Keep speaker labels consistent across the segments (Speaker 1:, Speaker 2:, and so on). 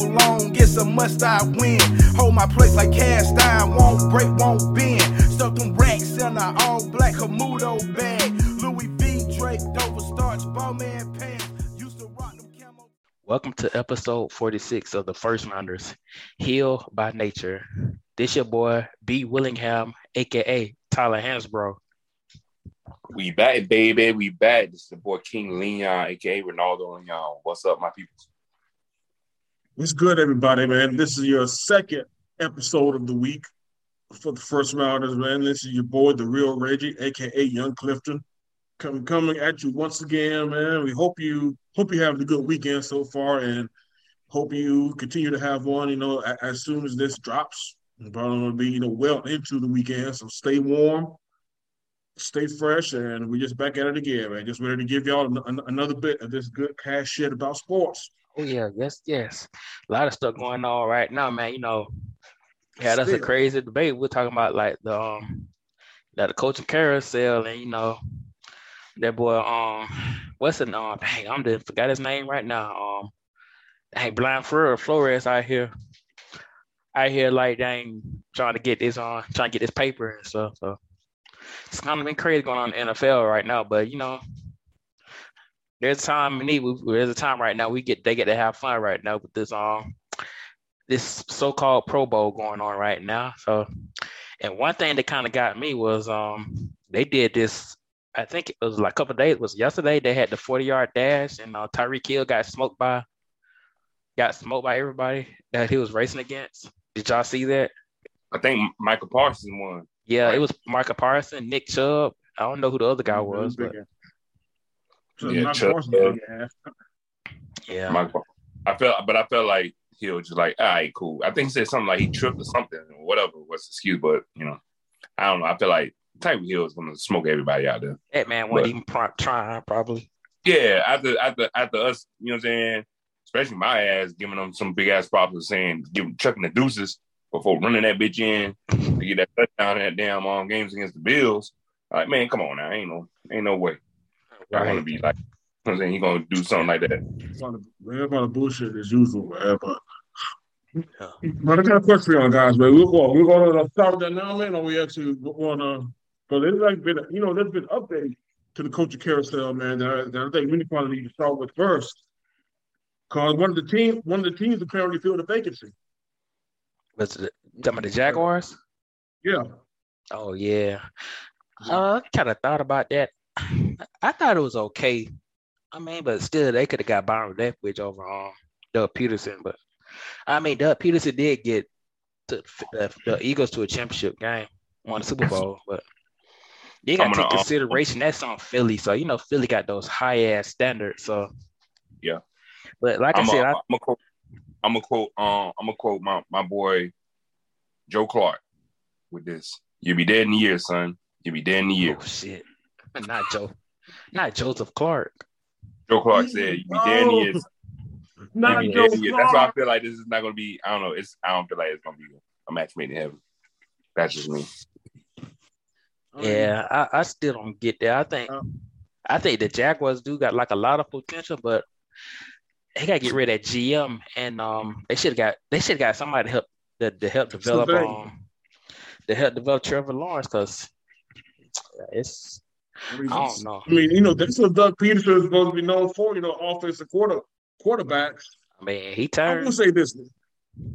Speaker 1: been down long, it's a must I win. Hold my place like cast iron, won't break, won't bend. Stuff them racks in a all black Camuto bag. Louis V. Drake, Dover starch, Bowman pants. Used to rock them camo.
Speaker 2: Welcome to episode 46 of the First Rounders, Heel by Nature. This your boy B. Willingham, aka Tyler Hansbrough.
Speaker 3: We back, baby. We back. This is the boy King Leon, aka Ronaldo Leon. What's up, my people?
Speaker 4: What's good, everybody, man? This is your second episode of the week for the first rounders, man. This is your boy, the real Reggie, aka Young Clifton, coming coming at you once again, man. We hope you hope you having a good weekend so far, and hope you continue to have one. You know, a- as soon as this drops, probably to be you know well into the weekend. So stay warm, stay fresh, and we're just back at it again, man. Just ready to give y'all an- an- another bit of this good cash shit about sports.
Speaker 2: Oh yeah, yes, yes. A lot of stuff going on right now, man. You know, yeah, that's a crazy debate. We're talking about like the um that the coaching carousel and you know that boy um what's the um dang I'm just forgot his name right now. Um dang blind Fleur Flores out here. Out here like dang trying to get this on trying to get this paper and stuff. So it's kind of been crazy going on in the NFL right now, but you know, there's a time we need. There's a time right now we get they get to have fun right now with this um this so-called Pro Bowl going on right now. So, and one thing that kind of got me was um they did this. I think it was like a couple days. It was yesterday they had the 40 yard dash and uh, Tyreek Hill got smoked by got smoked by everybody that he was racing against. Did y'all see that?
Speaker 3: I think Michael Parsons won.
Speaker 2: Yeah, it was Michael Parsons, Nick Chubb. I don't know who the other guy was, but
Speaker 4: So
Speaker 3: Yeah, Chuck,
Speaker 4: Parsons, big ass.
Speaker 2: yeah.
Speaker 3: Michael. I felt, but I felt like he was just like, all right, cool. I think he said something like he tripped or something, or whatever was the excuse. But you know, I don't know. I feel like Tyreek Hill is going to smoke everybody out there.
Speaker 2: That man wasn't even pro- trying, probably.
Speaker 3: Yeah, after after after us, you know what I'm saying? Especially my ass giving them some big ass props and saying giving chucking the deuces before running that bitch in to get that touchdown in that damn um, games against the Bills. Like, man, come on now. Ain't no ain't no way. I want to be like you know what I'm saying he gonna do something like that.
Speaker 4: It's on the- man, it's on the bullshit as usual, man. But,
Speaker 2: Yeah.
Speaker 4: but I got a question for y'all guys, man. We're going, we're going to start with that now, man, or we actually want to, but there's like been, you know, there's been updates to the coaching carousel, man, that, I- that I think we probably need to start with first. Because one of the team, one of the teams apparently filled a vacancy.
Speaker 2: Was it talking about the Jaguars?
Speaker 4: Yeah.
Speaker 2: Oh yeah. Uh, I kind of thought about that. I thought it was okay. I mean, but still, they could have got Byron Leftwich over um Doug Pederson. But I mean, Doug Pederson did get the, the, the Eagles to a championship game, won the Super Bowl. But you got to take
Speaker 3: um,
Speaker 2: consideration that's on Philly. So you know, Philly got those high ass standards. So
Speaker 3: Yeah.
Speaker 2: But like i said, I'm
Speaker 3: a,
Speaker 2: I,
Speaker 3: I'm a quote. I'm a quote. Um, I'm a quote my my boy Joe Clark with this. You'll be dead in a year, son. You'll be dead in a year.
Speaker 2: oh shit, not Joe, not Joseph Clark.
Speaker 3: Joe Clark said, "You be dead in a
Speaker 4: Not
Speaker 3: You be
Speaker 4: Joe
Speaker 3: dead in. That's why I feel like this is not going to be. I don't know. It's. I don't feel like it's going to be a match made in heaven. That's just me.
Speaker 2: Yeah, I, I still don't get that. I think
Speaker 4: Uh,
Speaker 2: I think the Jaguars do got like a lot of potential, but they gotta get rid of that GM and um they should have got they should have got somebody to help to, to help develop
Speaker 4: thing.
Speaker 2: um to help develop Trevor Lawrence because it's
Speaker 4: I
Speaker 2: I don't know.
Speaker 4: I mean, you know, that's what Doug Pederson is supposed to be known for, you know, offensive quarter quarterbacks.
Speaker 2: I mean he turned.
Speaker 4: I will
Speaker 2: turned
Speaker 4: say this.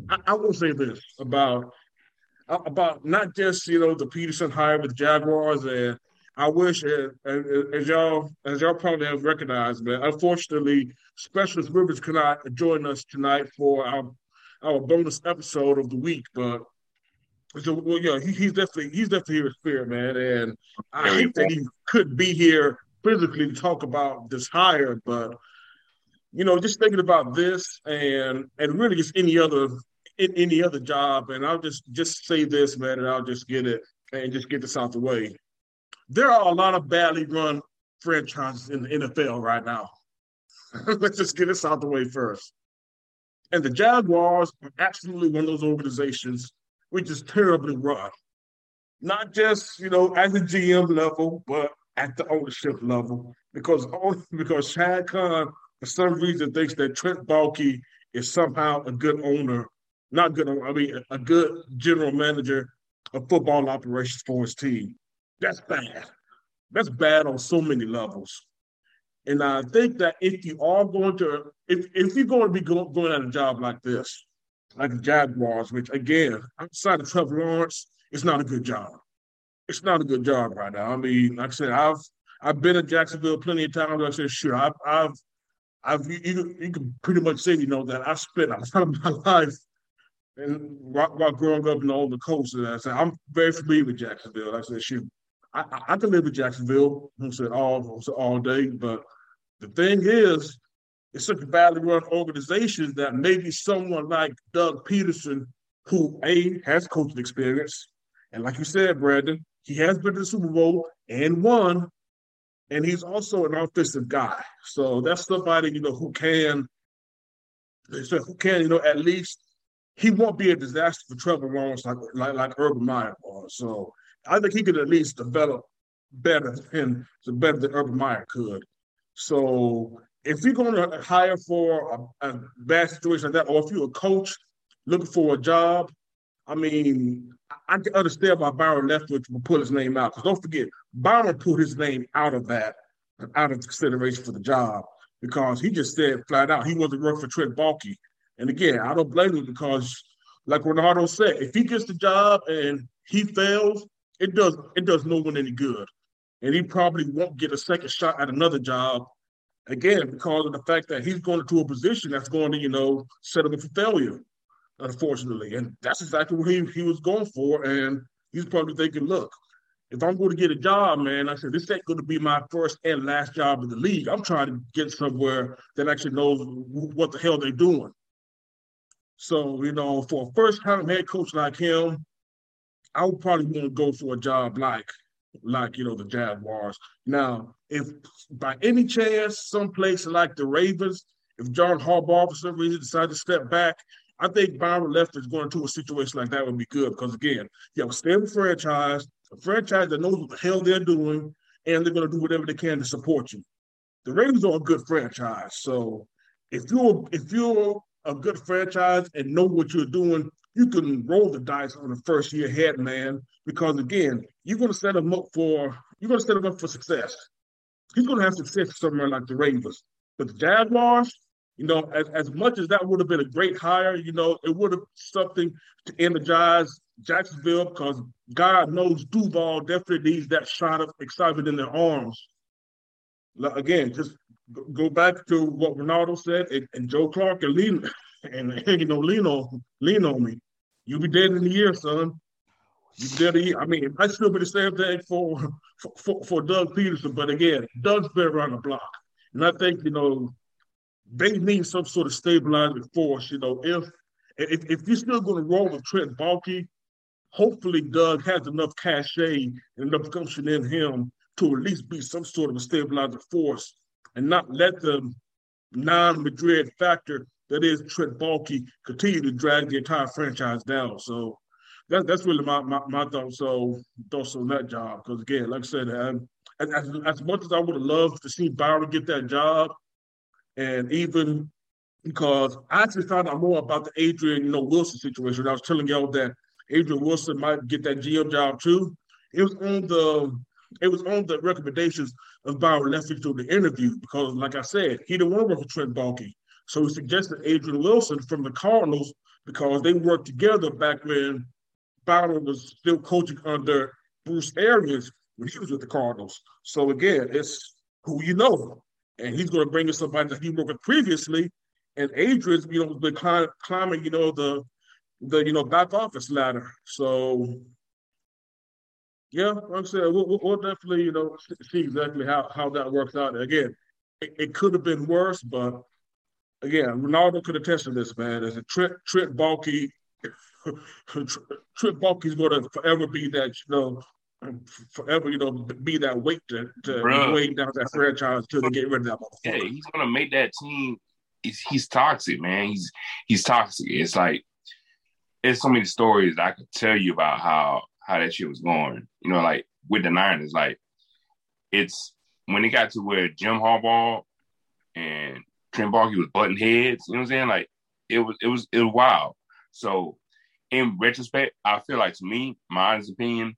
Speaker 4: I, I will say this about uh, about not just you know the Pederson hire with the Jaguars, and I wish, uh, as, as y'all as y'all probably have recognized, man. Unfortunately, Specialist Rivers could not join us tonight for our our bonus episode of the week, but. So well, yeah, he, he's definitely he's definitely here spirit, man, and I hate that he couldn't be here physically to talk about this hire, but you know, just thinking about this and and really just any other in any other job, and I'll just just say this, man, and I'll just get it and just get this out the way. There are a lot of badly run franchises in the NFL right now. Let's just get this out the way first. And the Jaguars are absolutely one of those organizations which is terribly run. Not just, you know, at the GM level, but at the ownership level. Because because Shad Khan, for some reason, thinks that Trent Baalke is somehow a good owner, not good, I mean, a good general manager of football operations for his team. That's bad. That's bad on so many levels. And I think that if you are going to, if, if you're going to be go, going at a job like this, like the Jaguars, which again, outside of Trevor Lawrence, it's not a good job. It's not a good job right now. I mean, like I said, I've I've been in Jacksonville plenty of times. I said, sure, I've I've I've you, you can pretty much say, you know, that I've spent a lot of my life and while, growing up in the coast. And I said, I'm very familiar with Jacksonville. I said, shoot, I, I, can live in Jacksonville. I said all all day, but the thing is, it's such a badly run organization that maybe someone like Doug Pederson, who A has coaching experience, and like you said, Brandon, he has been to the Super Bowl and won, and he's also an offensive guy. So that's somebody you know who can, so who can you know at least he won't be a disaster for Trevor Lawrence like like, like Urban Meyer was. So I think he could at least develop better and better than Urban Meyer could. So if you're going to hire for a, a, bad situation like that, or if you're a coach looking for a job, I mean, I can understand why Byron Leftwich will pull his name out. Because don't forget, Byron pulled his name out of that, out of consideration for the job, because he just said flat out he wasn't working for Trent Baalke. And again, I don't blame him because, like Renardo said, if he gets the job and he fails, it does it does no one any good and he probably won't get a second shot at another job again because of the fact that he's going into a position that's going to, you know, set him up for failure, unfortunately. And that's exactly what he, he was going for. And he's probably thinking, look, if I'm going to get a job, man, I said, this ain't going to be my first and last job in the league. I'm trying to get somewhere that actually knows what the hell they're doing. So, you know, for a first time head coach like him, I would probably want to go for a job like like you know the Jaguars. Now, if by any chance some place like the Ravens, if John Harbaugh for some reason decided to step back, I think Byron Leftwich going to a situation like that would be good because again, you have a stable franchise, a franchise that knows what the hell they're doing, and they're going to do whatever they can to support you. The Ravens are a good franchise, so if you're if you're a good franchise and know what you're doing, you can roll the dice on the first year head man because again, you're going to set him up for you're going to set him up for success. He's going to have success somewhere like the Ravens, but the Jaguars, you know, as, as much as that would have been a great hire, you know, it would have something to energize Jacksonville because God knows Duval definitely needs that shot of excitement in their arms. Again, just go back to what Ronaldo said, and, and Joe Clark and lean and you know lean on lean on me. You'll be dead in a year, son. You dead a year. I mean, it might still be the same thing for, for for Doug Pederson, but again, Doug's been around the block, and I think you know they need some sort of stabilizing force. You know, if if if you're still going to roll with Trent Baalke, hopefully Doug has enough cachet and enough gumption in him to at least be some sort of a stabilizing force and not let the non-Madrid factor that is Trent Baalke continue to drag the entire franchise down. So that, that's really my, my, my thoughts, so, thoughts on that job. Because again, like I said, um, as, as much as I would have loved to see Byron get that job, and even because I actually found out more about the Adrian, you know, Wilson situation. I was telling y'all that Adrian Wilson might get that GM job too. It was on the it was on the recommendations of Byron Leftwich to the interview because, like I said, he didn't want to work with Trent Baalke. So he suggested Adrian Wilson from the Cardinals because they worked together back when Byron was still coaching under Bruce Arians when he was with the Cardinals. So again, it's who you know. And he's going to bring in somebody that he worked with previously. And Adrian's, you know, been climbing, you know, the the you know back office ladder. So yeah, like I said, we'll, we'll definitely you know see exactly how how that works out. Again, it, it could have been worse, but again, Ronaldo could attest to this, man. As a Trent Trent Baalke, Trent Baalke is going to forever be that, you know, forever, you know, be that weight to, to weigh down that franchise until they get rid of that.
Speaker 3: Yeah, he's gonna make that team. He's, he's toxic, man. He's he's toxic. It's like there's so many stories I could tell you about how how that shit was going. You know, like with the Niners, like it's when it got to where Jim Harbaugh and Trent Baalke was butting heads. You know what I'm saying? Like it was it was it was wild. So in retrospect, I feel like to me, my honest opinion,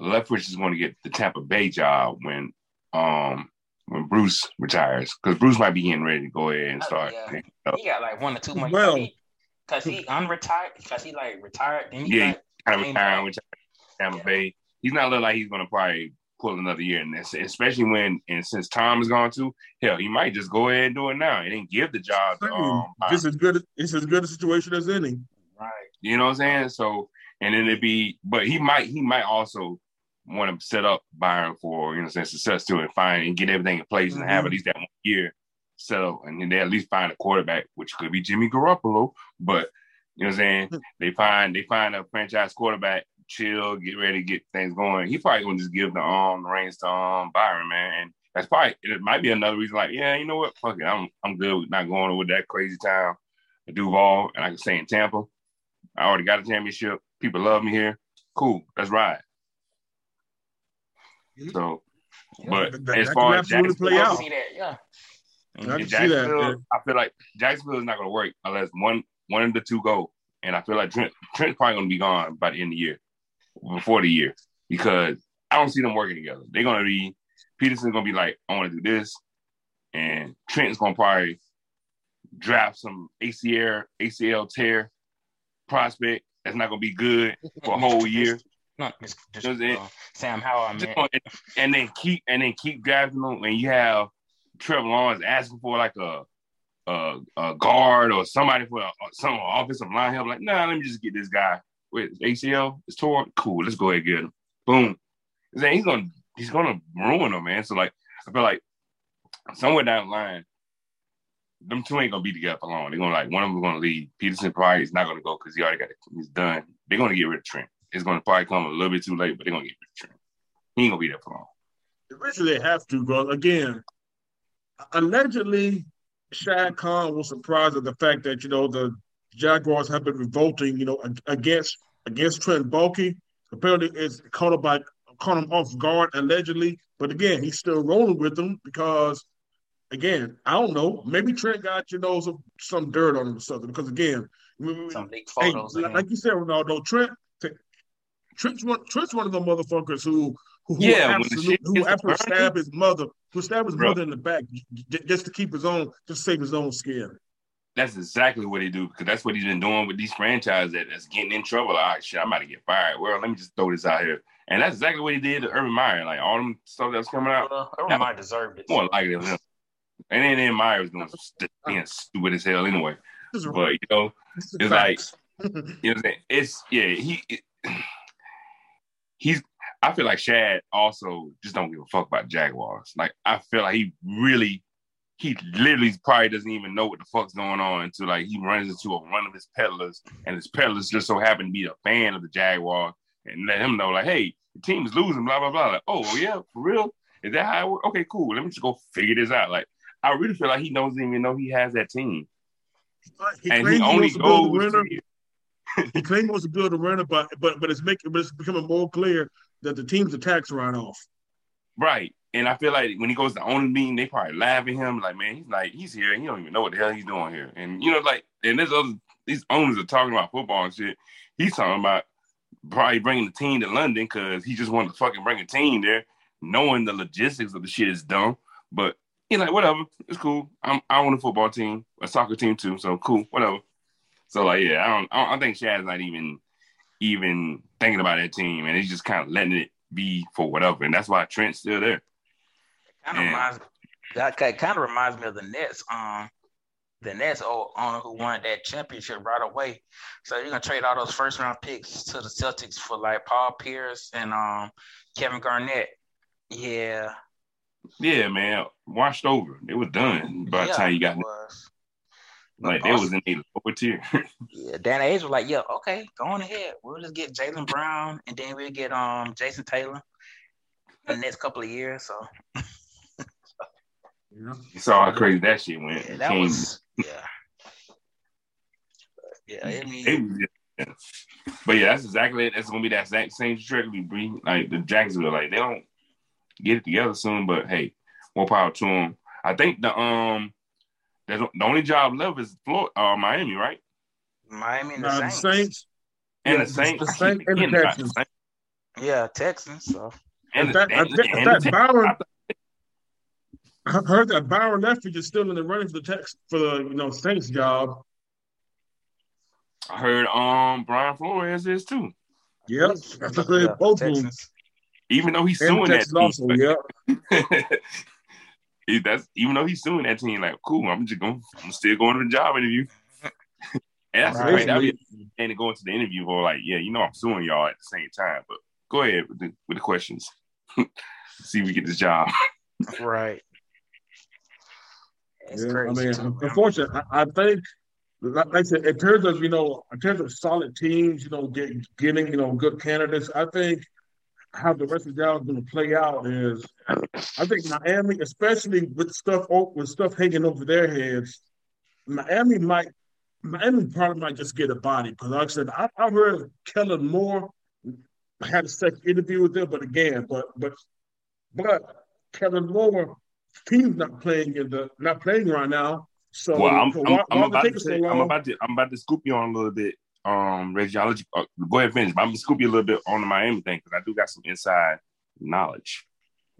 Speaker 3: Leftwich is going to get the Tampa Bay job when um when Bruce retires because Bruce might be getting ready to go ahead and start.
Speaker 2: Oh, yeah. He got like one or two months.
Speaker 4: Well,
Speaker 2: because he unretired, because he like retired. Then he
Speaker 3: Yeah,
Speaker 2: got,
Speaker 3: kind of
Speaker 2: came
Speaker 3: retiring with Tampa
Speaker 2: Yeah.
Speaker 3: Bay. He's not looking like he's going to probably pull another year in this, especially when and since Tom is gone too. Hell, he might just go ahead and do it now and then give the job to um.
Speaker 4: This is good. It's as good a situation as any.
Speaker 2: right.
Speaker 3: You know what I'm saying? So and then it'd be, but he might he might also want to set up Byron for you know saying success too and find and get everything in place and have at least that one year set up and then they at least find a quarterback, which could be Jimmy Garoppolo, but you know what I'm saying? they find they find a franchise quarterback, chill, get ready, get things going. He probably gonna just give the um the reins to um Byron, man. And that's probably it might be another reason, like, yeah, you know what? Fuck it. I'm I'm good with not going with that crazy town, Duval, and I can stay in Tampa. I already got a championship. People love me here. Cool. Let's ride. So, but
Speaker 4: That- that
Speaker 3: as far as Jacksonville,
Speaker 4: play
Speaker 2: I
Speaker 4: out.
Speaker 2: see that. Yeah.
Speaker 4: I
Speaker 3: in
Speaker 4: can see that.
Speaker 3: Jacksonville. I feel like Jacksonville is not going to work unless one one of the two go. And I feel like Trent Trent's probably going to be gone by the end of the year, before the year, because I don't see them working together. They're going to be Pederson's going to be like, I want to do this, and Trent's going to probably draft some ACL ACL tear prospect that's not going to be good for a whole year.
Speaker 2: No, just, uh, Sam Howell,
Speaker 3: go- and then keep and then keep drafting them when you have Trevor Lawrence asking for like a a, a guard or somebody for a, some offensive line help. Like, nah, let me just get this guy with ACL. It's torn. Cool. Let's go ahead and get him. Boom. Then he's gonna he's gonna ruin them, man. So like, I feel like somewhere down the line, them two ain't gonna be together for long. They're gonna like one of them gonna leave. Pederson probably is not gonna go because he already got it. He's done. They're gonna get rid of Trent. It's gonna probably come a little bit too late, but they're gonna get rid of Trent. He ain't gonna be there for long.
Speaker 4: Eventually, they have to, bro. Again, allegedly, Shad Khan was surprised at the fact that you know the Jaguars have been revolting, you know, against against Trent Baalke. Apparently, it's caught up by caught him off guard allegedly, but again, he's still rolling with them because, again, I don't know, maybe Trent got you know some, some dirt on him or something. Because again,
Speaker 2: Some leaked
Speaker 4: Hey,
Speaker 2: photos.
Speaker 4: like, like you said, Ronaldo, Trent, Trent's one, Trent's one of the motherfuckers who, who, who
Speaker 3: Yeah,
Speaker 4: absolutely, who actually stabbed his mother, who stabbed his
Speaker 3: Bro.
Speaker 4: mother in the back j- just to keep his own, just to save his own skin.
Speaker 3: That's exactly what they do because that's what he's been doing with these franchises that, that's getting in trouble. All right, shit, I'm about to get fired. Well, let me just throw this out here. And that's exactly what he did to Urban Meyer. Like all them stuff that's coming out,
Speaker 2: Well, Urban Meyer deserved it.
Speaker 3: more likely than him. And then, then Meyer was doing st- being stupid as hell anyway. But you know, it's like- you know what I'm saying? It's yeah, he it, he's I feel like Shad also just don't give a fuck about Jaguars. Like I feel like he really he literally probably doesn't even know what the fuck's going on until like he runs into a one of his peddlers and his peddlers just so happen to be a fan of the Jaguar and let him know like, hey, the team is losing, blah blah blah. Like, oh yeah, for real? Is that how it works? Okay, cool. Let me just go figure this out. Like I really feel like he doesn't even know he has that team.
Speaker 4: he
Speaker 3: and he
Speaker 4: he
Speaker 3: only
Speaker 4: wants to build a
Speaker 3: goes to,
Speaker 4: He claims he wants to build a winner, but but but it's making but it's becoming more clear that the team's a tax write off.
Speaker 3: Right. And I feel like when he goes to owning meeting, they probably laugh at him. Like, man, he's like, he's here he don't even know what the hell he's doing here. And you know, like, and there's other these owners are talking about football and shit. He's talking about probably bringing the team to London because he just wanted to fucking bring a team there, knowing the logistics of the shit is dumb. But he's like, whatever, it's cool. I'm I own a football team, a soccer team too, so cool, whatever. So like, yeah, I don't, I, don't, I think Shad's not even even thinking about that team, and he's just kind of letting it be for whatever, and that's why Trent's still there.
Speaker 2: Kind of reminds that kind of reminds me of the Nets. Um, the Nets owner who won that championship right away. So you're gonna trade all those first round picks to the Celtics for like Paul Pierce and um Kevin Garnett. Yeah,
Speaker 3: Yeah, man, washed over. They were done by the
Speaker 2: yeah,
Speaker 3: time you got
Speaker 2: it was.
Speaker 3: like they was in a lower tier.
Speaker 2: Yeah, Danny Ainge was like, "Yeah, okay, go on ahead. We'll just get Jaylen Brown, and then we'll get um Jason Taylor in the next couple of years." So
Speaker 4: You know?
Speaker 3: you saw how crazy that shit went.
Speaker 2: yeah, that
Speaker 3: Came-
Speaker 2: was yeah, yeah. I mean,
Speaker 3: it was yeah. But yeah, that's exactly it. That's gonna be that exact same trajectory, Bree. Like the Jacksonville, like they don't get it together soon. But hey, more power to them. I think the um There's, the only job left is Florida, uh, Miami, right?
Speaker 2: Miami and the
Speaker 4: Uh,
Speaker 2: Saints.
Speaker 4: Saints.
Speaker 3: And
Speaker 4: Yeah,
Speaker 3: the Saints.
Speaker 4: the Saints and the Texans.
Speaker 2: Yeah, Texans. So
Speaker 3: And
Speaker 4: In
Speaker 3: the,
Speaker 4: fact, I
Speaker 3: and,
Speaker 4: think-
Speaker 3: and
Speaker 4: fact,
Speaker 3: the
Speaker 4: Byron, I heard that Byron Leftwich is still in the running for the Tex for the you know Saints job.
Speaker 3: I heard um Brian Flores is too.
Speaker 4: Yep, that's what they
Speaker 2: Yeah,
Speaker 4: both of them.
Speaker 3: Even though he's
Speaker 4: And
Speaker 3: suing that
Speaker 4: Texas also,
Speaker 3: team.
Speaker 4: yeah.
Speaker 3: He- that's even though he's suing that team, like, cool, I'm just going I'm still going to the job interview. and that's
Speaker 2: Right.
Speaker 3: great. That'd be and to the interview for like, yeah, you know I'm suing y'all at the same time. But go ahead with the with the questions. See if we get this job.
Speaker 2: Right. It's
Speaker 4: Yeah,
Speaker 2: crazy.
Speaker 4: I mean, unfortunately, I, I think, like I said, in terms of you know, in terms of solid teams, you know, get, getting you know good candidates, I think how the rest of the is going to play out is, I think Miami, especially with stuff with stuff hanging over their heads, Miami might, Miami probably might just get a body because, like I said, I, I heard Kellen Moore had a second interview with them, but again, but but but Kellen Moore team's not playing in the not playing right now. So,
Speaker 3: well, I'm,
Speaker 4: so
Speaker 3: I'm,
Speaker 4: why,
Speaker 3: I'm
Speaker 4: why
Speaker 3: about to
Speaker 4: it so
Speaker 3: say, I'm about to I'm about to scoop you on a little bit. Um, Reggie, I'll let you uh, go ahead finish. But I'm gonna scoop you a little bit on the Miami thing because I do got some inside knowledge.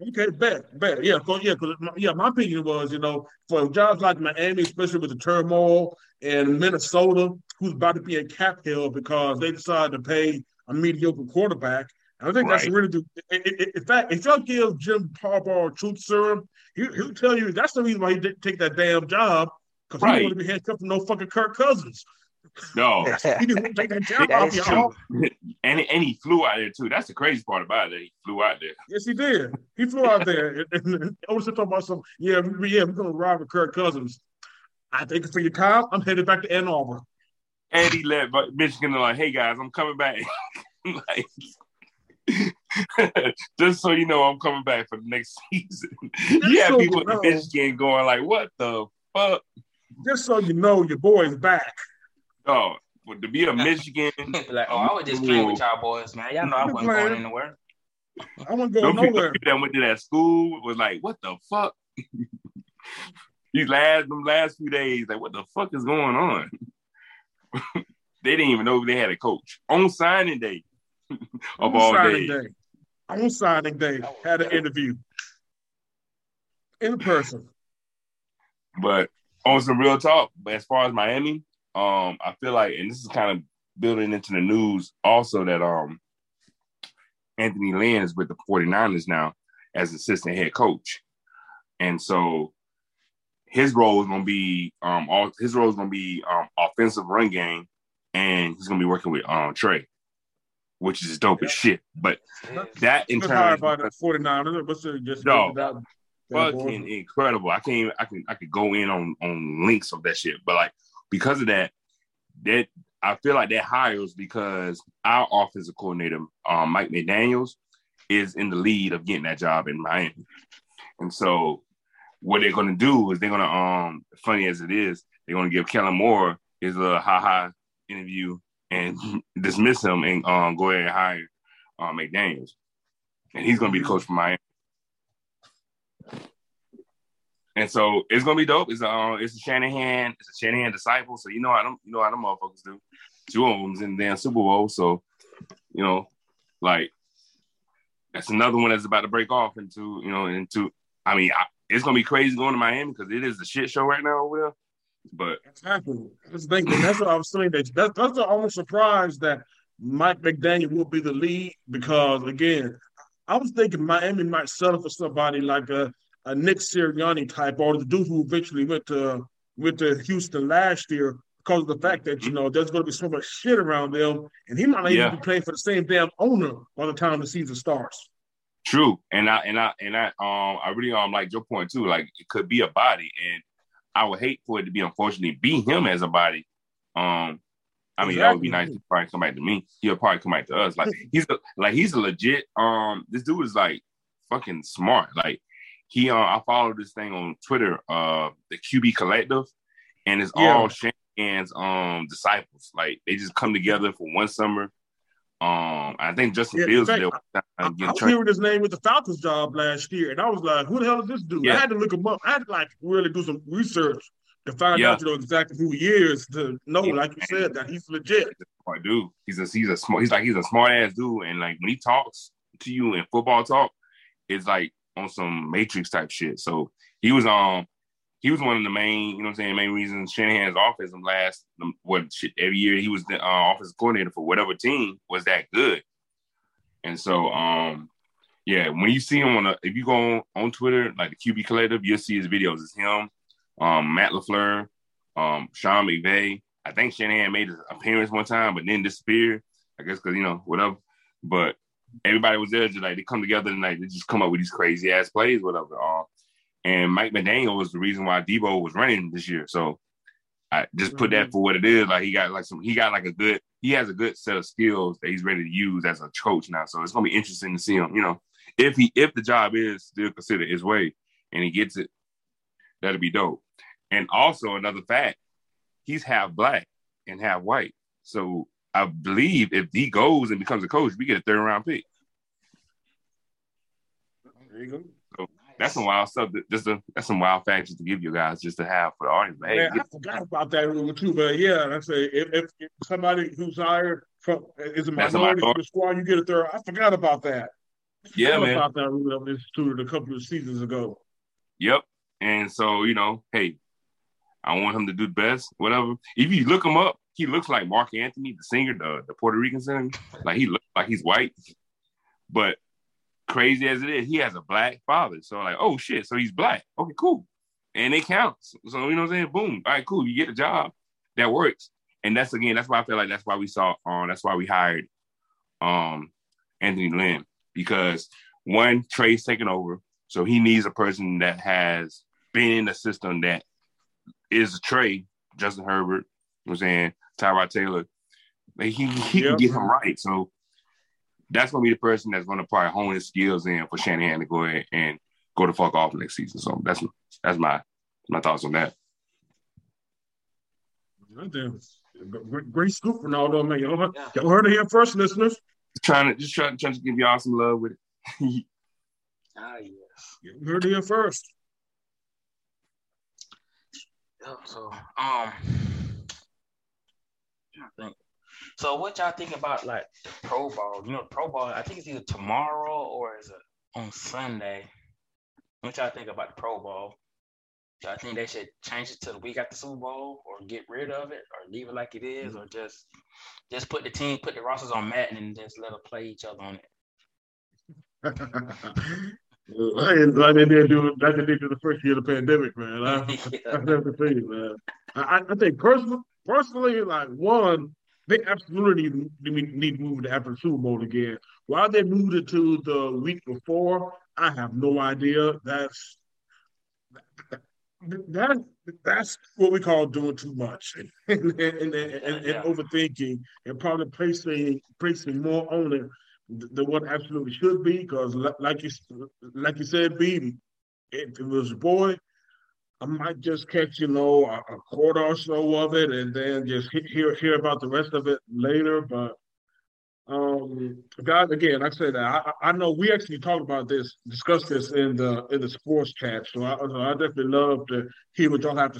Speaker 4: Okay, bet, bet. Yeah, yeah, cause my, yeah, my opinion was, you know, for jobs like Miami, especially with the turmoil, and Minnesota, who's about to be in cap hell because they decided to pay a mediocre quarterback. I think that's
Speaker 3: Right.
Speaker 4: really the. i- i- In fact, if y'all give Jim Harbaugh truth serum, he, he'll tell you that's the reason why he didn't take that damn job because he
Speaker 3: Right.
Speaker 4: didn't want to be handcuffed to no fucking Kirk Cousins.
Speaker 3: No,
Speaker 4: He didn't want to take that job off y'all.
Speaker 2: true.
Speaker 3: and and he flew out there too. That's the crazy part about it. He flew out there.
Speaker 4: Yes, he did. He flew out there. And, I was talking about some, yeah, we- yeah, we're going to ride with Kirk Cousins. I thank you for your time. I'm headed back to Ann Arbor.
Speaker 3: And he let but Michigan like, hey guys, I'm coming back. like, just so you know, I'm coming back for the next season. you have
Speaker 4: so
Speaker 3: people
Speaker 4: you know.
Speaker 3: in Michigan going like, what the fuck?
Speaker 4: Just so you know, your boy's back.
Speaker 3: Oh, but to be a Michigan,
Speaker 2: like, oh, I was just playing with y'all boys, man. Y'all know I wasn't going anywhere.
Speaker 4: I wasn't
Speaker 3: Them
Speaker 4: going
Speaker 3: people
Speaker 4: nowhere.
Speaker 3: that went to that school was like, what the fuck? These last them last few days, like, what the fuck is going on? they didn't even know they had a coach on signing day of
Speaker 4: On
Speaker 3: all days.
Speaker 4: day. On signing day, had an interview in person.
Speaker 3: But on some real talk, but as far as Miami, um, I feel like, and this is kind of building into the news also that um Anthony Lynn is with the 49ers now as assistant head coach. And so his role is gonna be um all his role is gonna be um offensive run game and he's gonna be working with um Trey, which is dope as shit. But that in
Speaker 4: Good
Speaker 3: turn
Speaker 4: by the 49ers. What's the just
Speaker 3: No.
Speaker 4: that, that boy.
Speaker 3: fucking incredible. I can't I can I could go in on on links of that shit. But like because of that, that I feel like that hires because our offensive coordinator, um, Mike McDaniels, is in the lead of getting that job in Miami. And so what they're gonna do is they're gonna um funny as it is, they're gonna give Kellen Moore his little ha ha interview and dismiss him and um go ahead and hire um McDaniels. And he's gonna be the coach for Miami. And so it's gonna be dope. It's uh, it's a Shanahan, it's a Shanahan disciple. So you know how them, you know how them motherfuckers do. Two of them's in the damn Super Bowl. So you know, like that's another one that's about to break off into you know into. I mean, I, it's gonna be crazy going to Miami because it is a shit show right now over there. But
Speaker 4: Exactly. That's the thing. That's what I was saying. That that's that's the only surprise that Mike McDaniel will be the lead because again, I was thinking Miami might settle for somebody like a, a Nick Sirianni type or the dude who eventually went to went to Houston last year because of the fact that you know there's going to be so much shit around them, and he might not
Speaker 3: Yeah.
Speaker 4: even be playing for the same damn owner by the time the season starts.
Speaker 3: True, and I and I and I um I really um like your point too. Like it could be a body, and I would hate for it to be unfortunately be him as a body. Um, I mean that would be nice to probably come back to me. He'll probably come back to us. Like he's a, like he's a legit um. This dude is like fucking smart. Like he uh, I follow this thing on Twitter, uh, the QB Collective, and it's
Speaker 4: Yeah.
Speaker 3: all Shanahan's um disciples. Like they just come together for one summer. Um, I think Justin
Speaker 4: Yeah,
Speaker 3: Fields
Speaker 4: fact,
Speaker 3: there.
Speaker 4: I, I was hearing his name with the Falcons job last year, and I was like, "Who the hell is this dude?"
Speaker 3: Yeah.
Speaker 4: I had to look him up. I had to like really do some research to find
Speaker 3: Yeah.
Speaker 4: out you know exactly who he is, to know,
Speaker 3: Yeah.
Speaker 4: like you said, that he's legit.
Speaker 3: smart dude. He's a he's a smart. He's like he's a smart ass dude, and like when he talks to you in football talk, it's like on some Matrix type shit. So he was um he was one of the main you know what I'm saying main reasons Shanahan's offense last um, what every year he was the uh, offensive coordinator for whatever team was that good, and so um yeah when you see him on a, if you go on, on Twitter like the QB Collective you'll see his videos. It's him, um Matt Lafleur, um Sean McVay. I think Shanahan made an appearance one time, but then disappeared. I guess because you know whatever. But everybody was there, just like they come together and like they just come up with these crazy ass plays, whatever. Uh, and Mike McDaniel was the reason why Deebo was running this year. So I just put that mm-hmm. for what it is. Like he got like some, he got like a good, he has a good set of skills that he's ready to use as a coach now. So it's gonna be interesting to see him. You know, if he if the job is still considered his way and he gets it, that'll be dope. And also another fact, he's half black and half white. So I believe if he goes and becomes a coach, we get a third round pick.
Speaker 4: There you go.
Speaker 3: That's some wild stuff. Just a, that's some wild facts to give you guys just to have for the audience. Hey,
Speaker 4: Man, I forgot about that rule too, but yeah, I say if, if, if somebody who's hired from is a minority
Speaker 3: minor-
Speaker 4: from the squad, you get a third. I forgot about that.
Speaker 3: yeah,
Speaker 4: forgot
Speaker 3: man.
Speaker 4: about that rule that was instituted a couple of seasons ago.
Speaker 3: Yep. And so, you know, hey, I want him to do the best, whatever. If you look him up, he looks like Marc Anthony, the singer, the, the Puerto Rican singer. Like he looks like he's white. But crazy as it is, he has a black father. So like, oh shit, so he's black. Okay, cool. And it counts. So you know what I'm saying? Boom. All right, cool. You get a job. That works. And that's again, that's why I feel like that's why we saw um that's why we hired um Anthony Lynn. Because one, Trey's taking over. So he needs a person that has been in the system that is a Trey, Justin Herbert, you know what I'm saying, Tyrod Taylor. Like he he
Speaker 4: Yep.
Speaker 3: can get him right. So that's gonna be the person that's gonna probably hone his skills in for Shanahan to go ahead and go the fuck off next season. So that's that's my my thoughts on that.
Speaker 4: Goddamn. Great, great scoop, Ronaldo, man. Y'all, heard- y'all heard it here first, listeners.
Speaker 3: Just trying to just trying, trying to give y'all some love with it.
Speaker 2: Ah, yes.
Speaker 4: You heard it here first.
Speaker 2: Yeah, so um I think so what y'all think about like the Pro Bowl? You know, Pro Bowl, I think it's either tomorrow or is it on Sunday. What y'all think about the Pro Bowl? Y'all think they should change it to the week after Super Bowl or get rid of it or leave it like it is or just just put the team, put the rosters on Madden and just let them play each other on it.
Speaker 4: Like they did do, like they did do the first year of the pandemic, man. I, I
Speaker 2: Yeah.
Speaker 4: have to tell you, man. I, I think personally, personally, like one, they absolutely need, to move it after the Super Bowl again. Why they moved it to the week before, I have no idea. That's that that's what we call doing too much and, and, and, and, and
Speaker 2: Yeah.
Speaker 4: overthinking and probably placing placing more on it than what absolutely should be. Because like you like you said, B, if it was a boy, I might just catch you know a, a quarter or so of it and then just hear hear about the rest of it later. But um, guys, again, like I said, I, I I know we actually talked about this, discussed this in the in the sports chat. So I, so I definitely love to hear what y'all have to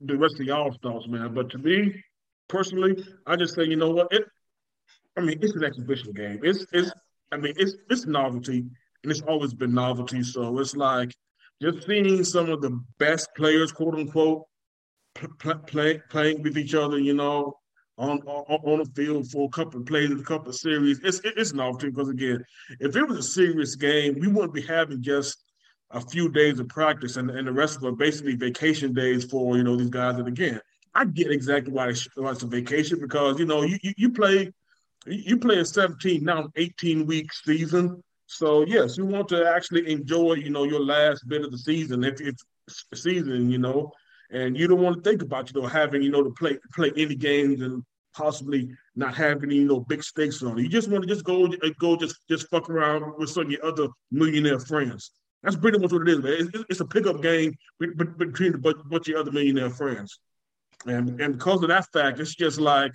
Speaker 4: the rest of y'all's thoughts, man. But to me, personally, I just say, you know what? It, I mean, it's an exhibition game. It's it's I mean, it's it's novelty, and it's always been novelty. So it's like just seeing some of the best players, quote unquote, pl- pl- play, playing with each other, you know, on, on on the field for a couple of plays, a couple of series. It's it's novelty because again, if it was a serious game, we wouldn't be having just a few days of practice and, and the rest of them basically vacation days for you know these guys. And again, I get exactly why why it's a vacation because you know you you, you play you play a 17 now 18 week season. So yes, you want to actually enjoy you know your last bit of the season if it's season you know and you don't want to think about you know having you know to play play any games and possibly not having you know big stakes on it. You just want to just go go just just fuck around with some of your other millionaire friends. That's pretty much what it is, man. It's, it's a pickup game be- be- between a bunch of other millionaire friends, and and because of that fact, it's just like,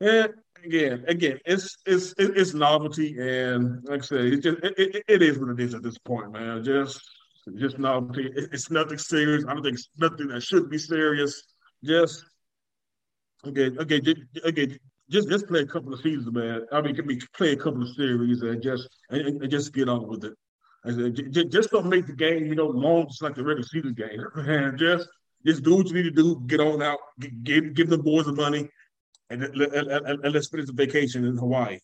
Speaker 4: eh, again, again, it's it's it's novelty, and like I said, it just it, it, it is what it is at this point, man. Just Just not. It's nothing serious. I don't think it's nothing that should be serious. Just okay, okay, okay. Just just play a couple of seasons, man. I mean, can play a couple of series and just and, and just get on with it. Said, just don't make the game, you know, long just like the regular season game. And just just do what you need to do. Get on out. Give give the boys the money, and, and, and, and let's finish the vacation in Hawaii.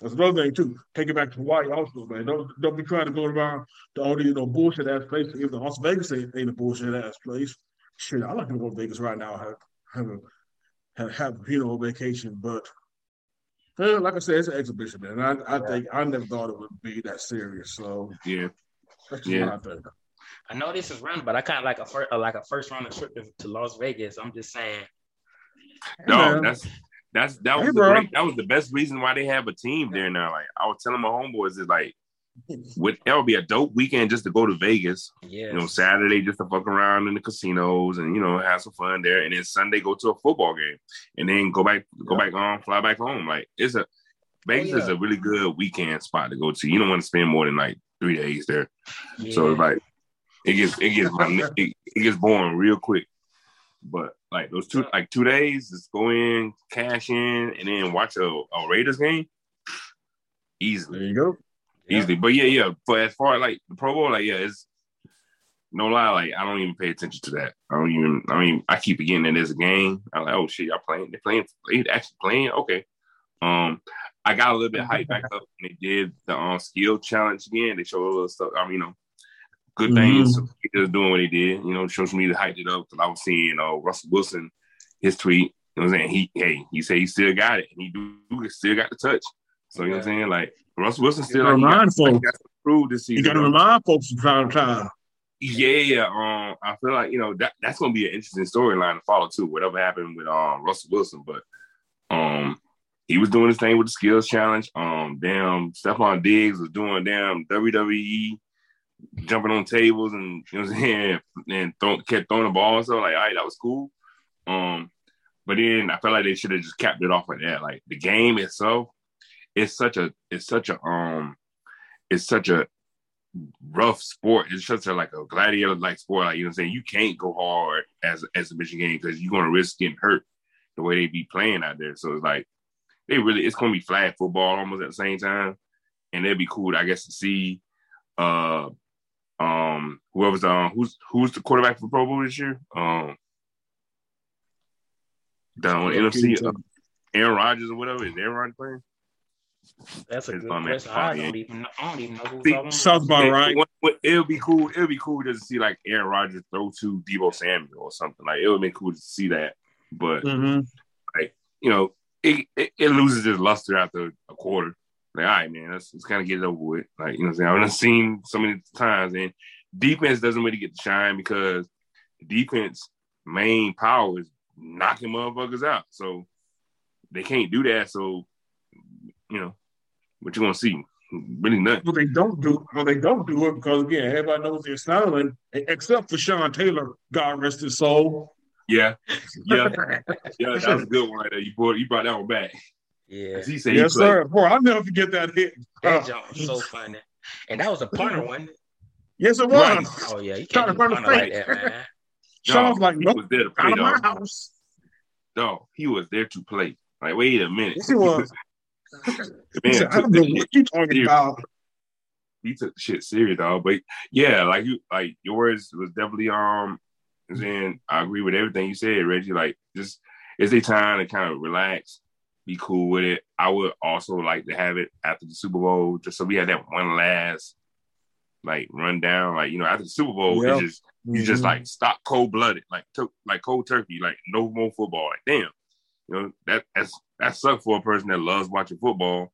Speaker 4: That's another thing too. Take it back to Hawaii also, man. Don't don't be trying to go around the all these you know bullshit ass places. Even the Las Vegas ain't, ain't a bullshit ass place. Shit, I like to go to Vegas right now. Have have a, have, have you know a vacation, but well, like I said, it's an exhibition, man. I, I yeah. think I never thought it would be that serious. So
Speaker 3: yeah,
Speaker 4: that's
Speaker 3: yeah.
Speaker 2: I know this is run, but I kind of like a first, like a first round trip to Las Vegas. I'm just saying.
Speaker 3: No, that's that's that was hey, the great, that was the best reason why they have a team there now. Like I was telling my homeboys, is like would that would be a dope weekend just to go to Vegas.
Speaker 2: Yeah.
Speaker 3: You know, Saturday just to fuck around in the casinos and you know have some fun there, and then Sunday go to a football game, and then go back go back on fly back home. Like it's a oh, Vegas oh, yeah. is a really good weekend spot to go to. You don't want to spend more than like three days there. Yeah. So like it gets it gets it, it gets boring real quick. But like those two, like two days, just go in, cash in, and then watch a, a Raiders game. Easily.
Speaker 4: There you go.
Speaker 3: Easily. Yeah. But yeah, yeah. But as far as like the Pro Bowl, like yeah, it's no lie, like I don't even pay attention to that. I don't even. I mean, I keep forgetting that there's a game. I'm like, oh shit, y'all playing? They're playing. They actually playing? Okay. Um, I got a little bit hyped back up when they did the um skill challenge again. They showed a little stuff. I mean, you know, good things. Mm-hmm. doing what he did. You know, social media hyped it up because I was seeing, you know, Russell Wilson, his tweet. You know what I'm saying? He, hey, he said he still got it, he do still got the touch. So you know what I'm saying? Like Russell Wilson still like,
Speaker 4: remind
Speaker 3: got,
Speaker 4: folks. Like, prove this season. You got to remind folks from time to time.
Speaker 3: Yeah, um, I feel like you know that that's gonna be an interesting storyline to follow too. Whatever happened with um Russell Wilson, but um he was doing his thing with the skills challenge. Um, damn, Stefon Diggs was doing damn WWE jumping on tables and you know what I'm saying, and throw, kept throwing the ball and so like, all right, that was cool. Um, but then I felt like they should have just capped it off like that. Like the game itself, it's such a, it's such a, um, it's such a rough sport. It's such a like a gladiator like sport. Like you know what I'm saying, you can't go hard as as a mission game because you're gonna risk getting hurt the way they be playing out there. So it's like they really, it's gonna be flag football almost at the same time, and it'd be cool, I guess, to see uh um, whoever's um, who's who's the quarterback for Pro Bowl this year? Um, down NFC, uh, Aaron Rodgers or whatever. Is Aaron Rodgers playing?
Speaker 2: That's a good question. I don't even I don't even know who's
Speaker 4: Sounds about right.
Speaker 3: It'll be cool. It'll be cool just to see like Aaron Rodgers throw to Deebo Samuel or something. Like it would be cool to see that. But
Speaker 4: mm-hmm.
Speaker 3: like you know, it, it, it loses its luster after a quarter. Like, all right, man, let's, let's kind of get it over with. Like, you know what I'm saying? I've seen so many times, and defense doesn't really get to shine because defense main power is knocking motherfuckers out. So they can't do that. So, you know, what you gonna see? Really nothing.
Speaker 4: Well, they don't do well. They don't do it because again, everybody knows they're styling, except for Sean Taylor. God rest his soul.
Speaker 3: Yeah, yeah, yeah. That was a good one right there. You brought you brought that one back.
Speaker 2: Yeah.
Speaker 3: He said
Speaker 4: yes, he sir. Boy, I'll never forget that hit.
Speaker 2: That uh, jump was so funny. And that was a punter one.
Speaker 4: Yes, it was. Right.
Speaker 2: Oh yeah, you can't run like that, man.
Speaker 4: Sean's like, nope,
Speaker 3: was there to play, out of my house. No, he was there to play. Like, wait a minute.
Speaker 4: Yes, he was. man, said, I don't know what you talking serious. about.
Speaker 3: He took the shit serious, dog. But yeah, like you, like yours was definitely um. And I agree with everything you said, Reggie. Like, just it's a time to kind of relax be cool with it. I would also like to have it after the Super Bowl, just so we had that one last like run down. Like you know, after the Super Bowl, yep. it's just you mm-hmm. just like stop cold blooded, like to, like cold turkey, like no more football. Like damn, you know that that's that sucks for a person that loves watching football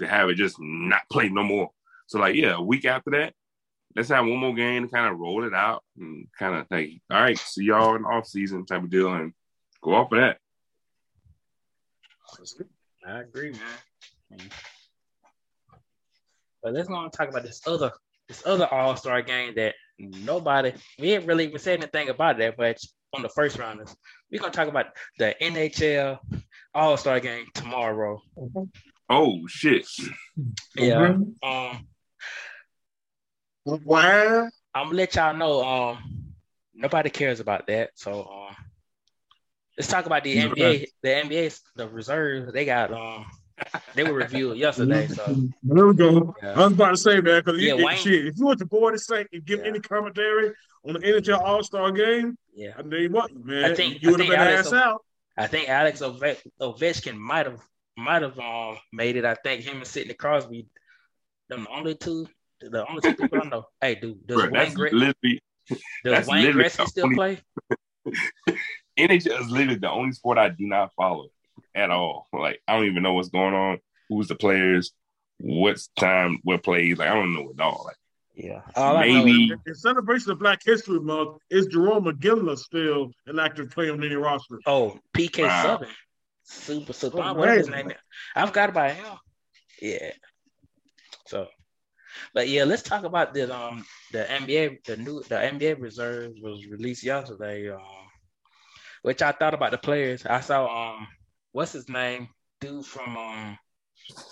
Speaker 3: to have it just not play no more. So like yeah, a week after that, let's have one more game to kind of roll it out and kind of like all right, see y'all in off season type of deal and go off of that.
Speaker 2: I agree, man. But let's go and talk about this other this other All Star game that nobody we didn't really even say anything about that, but on the first rounders, we're gonna talk about the NHL All Star game tomorrow.
Speaker 3: Oh shit!
Speaker 2: Yeah. Mm-hmm. Um.
Speaker 4: Wow.
Speaker 2: I'm gonna let y'all know. Um, nobody cares about that. So um, let's talk about the NBA. The NBA, the reserves. They got um, they were reviewed yesterday. So
Speaker 4: There we go.
Speaker 2: Yeah.
Speaker 4: I was about to say that because
Speaker 2: Yeah, Wayne-
Speaker 4: shit, if you want to board this thing and give
Speaker 2: Yeah.
Speaker 4: any commentary on the NHL All Star game,
Speaker 2: yeah,
Speaker 4: I tell you what, man,
Speaker 2: I think-
Speaker 4: you would have been
Speaker 2: Alex
Speaker 4: ass
Speaker 2: O-
Speaker 4: out.
Speaker 2: I think Alex Ove- Ovechkin might have might have um made it. I think him and Sidney Crosby, them the only two, the only two people I know. Hey, dude, does
Speaker 3: Bro,
Speaker 2: Wayne
Speaker 3: that's
Speaker 2: Gre-
Speaker 3: literally
Speaker 2: does
Speaker 3: that's
Speaker 2: Wayne
Speaker 3: literally
Speaker 2: Gretzky still play?
Speaker 3: NHL is literally the only sport I do not follow at all. Like I don't even know what's going on, who's the players, what's time, what plays. Like I don't know at all. Like
Speaker 2: Yeah, all
Speaker 3: maybe
Speaker 2: is-
Speaker 4: In celebration of Black History Month, is Jerome McGinley still an active player on any roster?
Speaker 2: oh PK
Speaker 3: Wow.
Speaker 2: Southern, super super.
Speaker 4: Oh,
Speaker 2: whatever his
Speaker 4: man.
Speaker 2: name is. I forgot about him. Yeah. So, but yeah, let's talk about the um the NBA the new the NBA reserve was released yesterday. Um, which I thought about the players. I saw um what's his name dude from um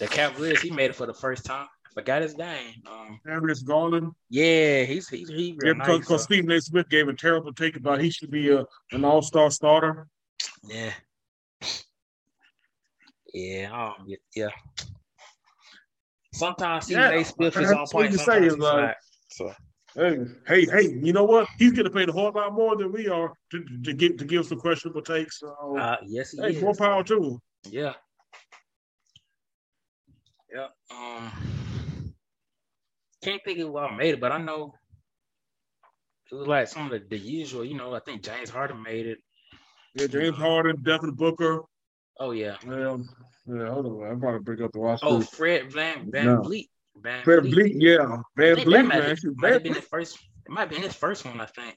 Speaker 2: the Cavaliers. He made it for the first time. I forgot his name. Um,
Speaker 4: Darius Garland.
Speaker 2: yeah, he's he's he
Speaker 4: Yeah, because
Speaker 2: nice. so-
Speaker 4: Stephen A. Smith gave a terrible take about he should be a, an all star starter.
Speaker 2: Yeah. Yeah, um, yeah. Sometimes
Speaker 4: Yeah,
Speaker 2: Stephen A. Smith is on
Speaker 4: what
Speaker 2: point.
Speaker 4: you say
Speaker 2: Sometimes
Speaker 4: is,
Speaker 2: he's
Speaker 4: uh,
Speaker 2: not. So
Speaker 4: Hey, hey, hey! You know what? He's getting paid a whole lot more than we are to, to get to give some questionable takes. So,
Speaker 2: uh, yes, he
Speaker 4: hey,
Speaker 2: is.
Speaker 4: more power to him.
Speaker 2: Yeah. Yeah. Um. Can't think of what made it, but I know it was like some of the, the usual. You know, I think James Harden made it.
Speaker 4: Yeah, James Harden, Devin Booker.
Speaker 2: Oh yeah.
Speaker 4: Um, yeah, hold on. I'm about to bring up the roster.
Speaker 2: Oh, Fred Van Van
Speaker 4: No.
Speaker 2: Vleet. Van
Speaker 4: Fred
Speaker 2: Vleet.
Speaker 4: Bleak, yeah,
Speaker 2: I
Speaker 4: Van
Speaker 2: think
Speaker 4: Bleak,
Speaker 2: that might,
Speaker 4: man.
Speaker 2: have,
Speaker 4: Shoot,
Speaker 2: might have
Speaker 4: Van
Speaker 2: been his first. It might have been his first one, I think.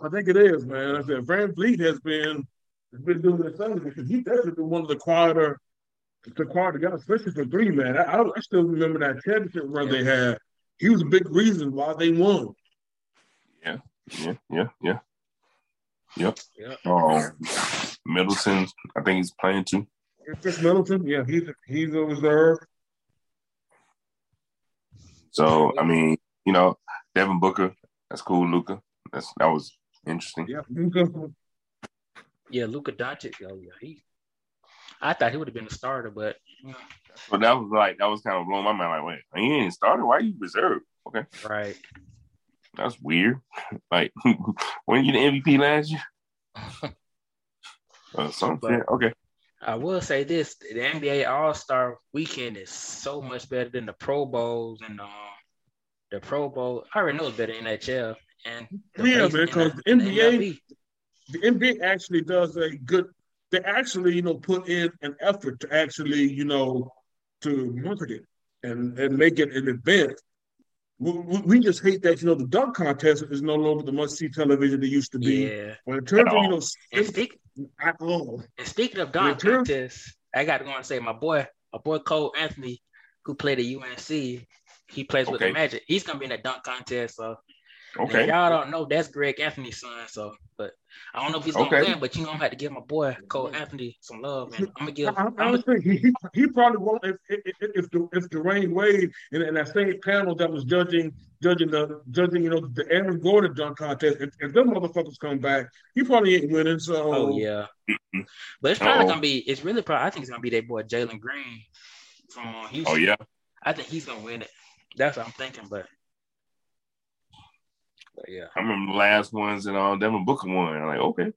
Speaker 4: I think it is, man. I said Van Vleet has been has been doing this thing because he definitely been one of the quieter, the quieter guys, especially for three man. I, I, I still remember that championship run they had. He was a big reason why they won.
Speaker 3: yeah, yeah, yeah. yeah. Yep.
Speaker 2: Yep.
Speaker 3: Um, Middleton, I think he's playing too.
Speaker 4: Khris Middleton, yeah, he's he's a reserve.
Speaker 3: So I mean, you know, Devin Booker, that's cool. Luka, that's that was interesting.
Speaker 4: Yeah, Luka.
Speaker 2: Yeah, Luka Doncic. Oh yeah, he. I thought he would have been a starter, but you know,
Speaker 3: But that was like that was kind of blowing my mind. Like, wait, he ain't started. Why are you reserved? Okay,
Speaker 2: right.
Speaker 3: that's weird. like, when you the MVP last year? Uh, something.
Speaker 2: But-
Speaker 3: okay.
Speaker 2: I will say this: the NBA All Star Weekend is so much better than the Pro Bowls and um, the Pro Bowl. I already know it's better than NHL and the
Speaker 4: Yeah,
Speaker 2: base-
Speaker 4: man,
Speaker 2: and
Speaker 4: 'cause
Speaker 2: the-
Speaker 4: the NBA
Speaker 2: MLB.
Speaker 4: the NBA actually does a good. They actually, you know, put in an effort to actually, you know, to market it and and make it an event. We, just hate that, you know, the dunk contest is no longer the must see television it used to be.
Speaker 2: Yeah.
Speaker 4: But in terms of, you know,
Speaker 2: And, speak,
Speaker 4: at all,
Speaker 2: and speaking of dunk
Speaker 4: Return-
Speaker 2: contests, I got to go and say my boy, my boy Cole Anthony, who played at UNC, he plays with the Magic. He's gonna be in that dunk contest. So And
Speaker 3: Okay.
Speaker 2: y'all don't know that's Greg Anthony's son. So, but I don't know if he's gonna
Speaker 3: Okay.
Speaker 2: win. But you know, I'm gonna have to give my boy Cole Anthony some love, and I'm gonna give.
Speaker 4: I,
Speaker 2: I'm gonna,
Speaker 4: don't think he, he, he probably won't if if if, if, the, if Dwyane Wade and, and that same panel that was judging judging the judging you know the Aaron Gordon dunk contest if, if them motherfuckers come back he probably ain't winning so
Speaker 2: oh yeah, but it's probably
Speaker 3: Uh-oh.
Speaker 2: gonna be. It's really probably. I think it's gonna be that boy Jalen Green from uh, Houston.
Speaker 3: Oh yeah.
Speaker 2: I think he's gonna win it. That's what I'm thinking. But, but yeah,
Speaker 3: I remember the last ones and uh, Devin Booker won. I'm like, okay.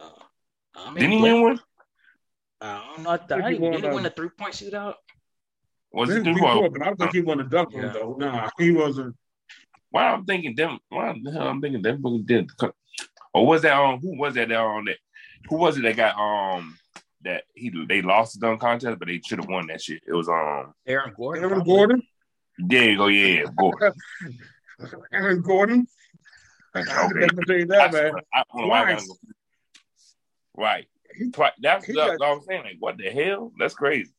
Speaker 2: uh, I mean,
Speaker 3: Didn't he win one?
Speaker 2: I don't know. I
Speaker 4: think
Speaker 2: thought
Speaker 4: he
Speaker 2: he
Speaker 4: won,
Speaker 2: did he
Speaker 4: uh,
Speaker 2: win a three point shootout.
Speaker 3: Was it
Speaker 4: Maybe
Speaker 3: three
Speaker 4: before,
Speaker 3: point?
Speaker 4: but I don't think he won a dunk one though nah he wasn't
Speaker 3: Why I'm thinking Devin? Why the hell I'm thinking Devin Booker did? Cut or was that on? Who was that on that? Who was it that got um that he they lost the dunk contest, but they should have won that shit. It was um
Speaker 2: Aaron Gordon.
Speaker 4: Aaron. Gordon
Speaker 3: there you go, yeah, Gordon.
Speaker 4: Aaron Gordon I can
Speaker 3: Okay.
Speaker 4: definitely tell that man
Speaker 3: I, I don't know why I gotta
Speaker 4: Twice.
Speaker 3: go- Right.
Speaker 4: He-
Speaker 3: Twice. That's
Speaker 4: he
Speaker 3: what I was saying. Like, what the hell? That's crazy.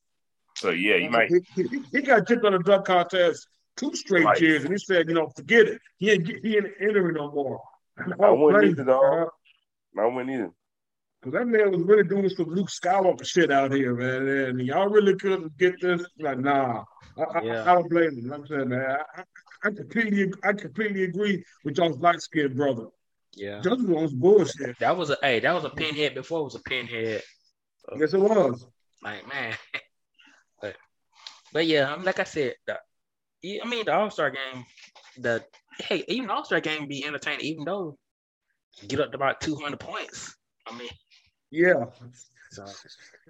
Speaker 3: So yeah, you might.
Speaker 4: he, he, he got tipped on the dunk contest two straight
Speaker 3: Right.
Speaker 4: years and he said you know forget it he ain't he ain't entering no more
Speaker 3: I wouldn't either, dog. I wouldn't either.
Speaker 4: Cause that man was really doing some Luke Skywalker shit out here, man. And y'all really couldn't get this. Like, nah, I, I,
Speaker 2: Yeah.
Speaker 4: I don't blame him. Like I said, man, I, I completely, I completely agree with y'all's light skinned brother.
Speaker 2: Yeah.
Speaker 4: Justin was bullshit.
Speaker 2: That was a hey, that was a pinhead before it was a pinhead.
Speaker 4: Yes, it was.
Speaker 2: Like man. but but yeah, I'm like I said, the, I mean the All Star game, the hey, even All Star game be entertaining, even though get up to about 200 points. I mean,
Speaker 4: yeah,
Speaker 2: so,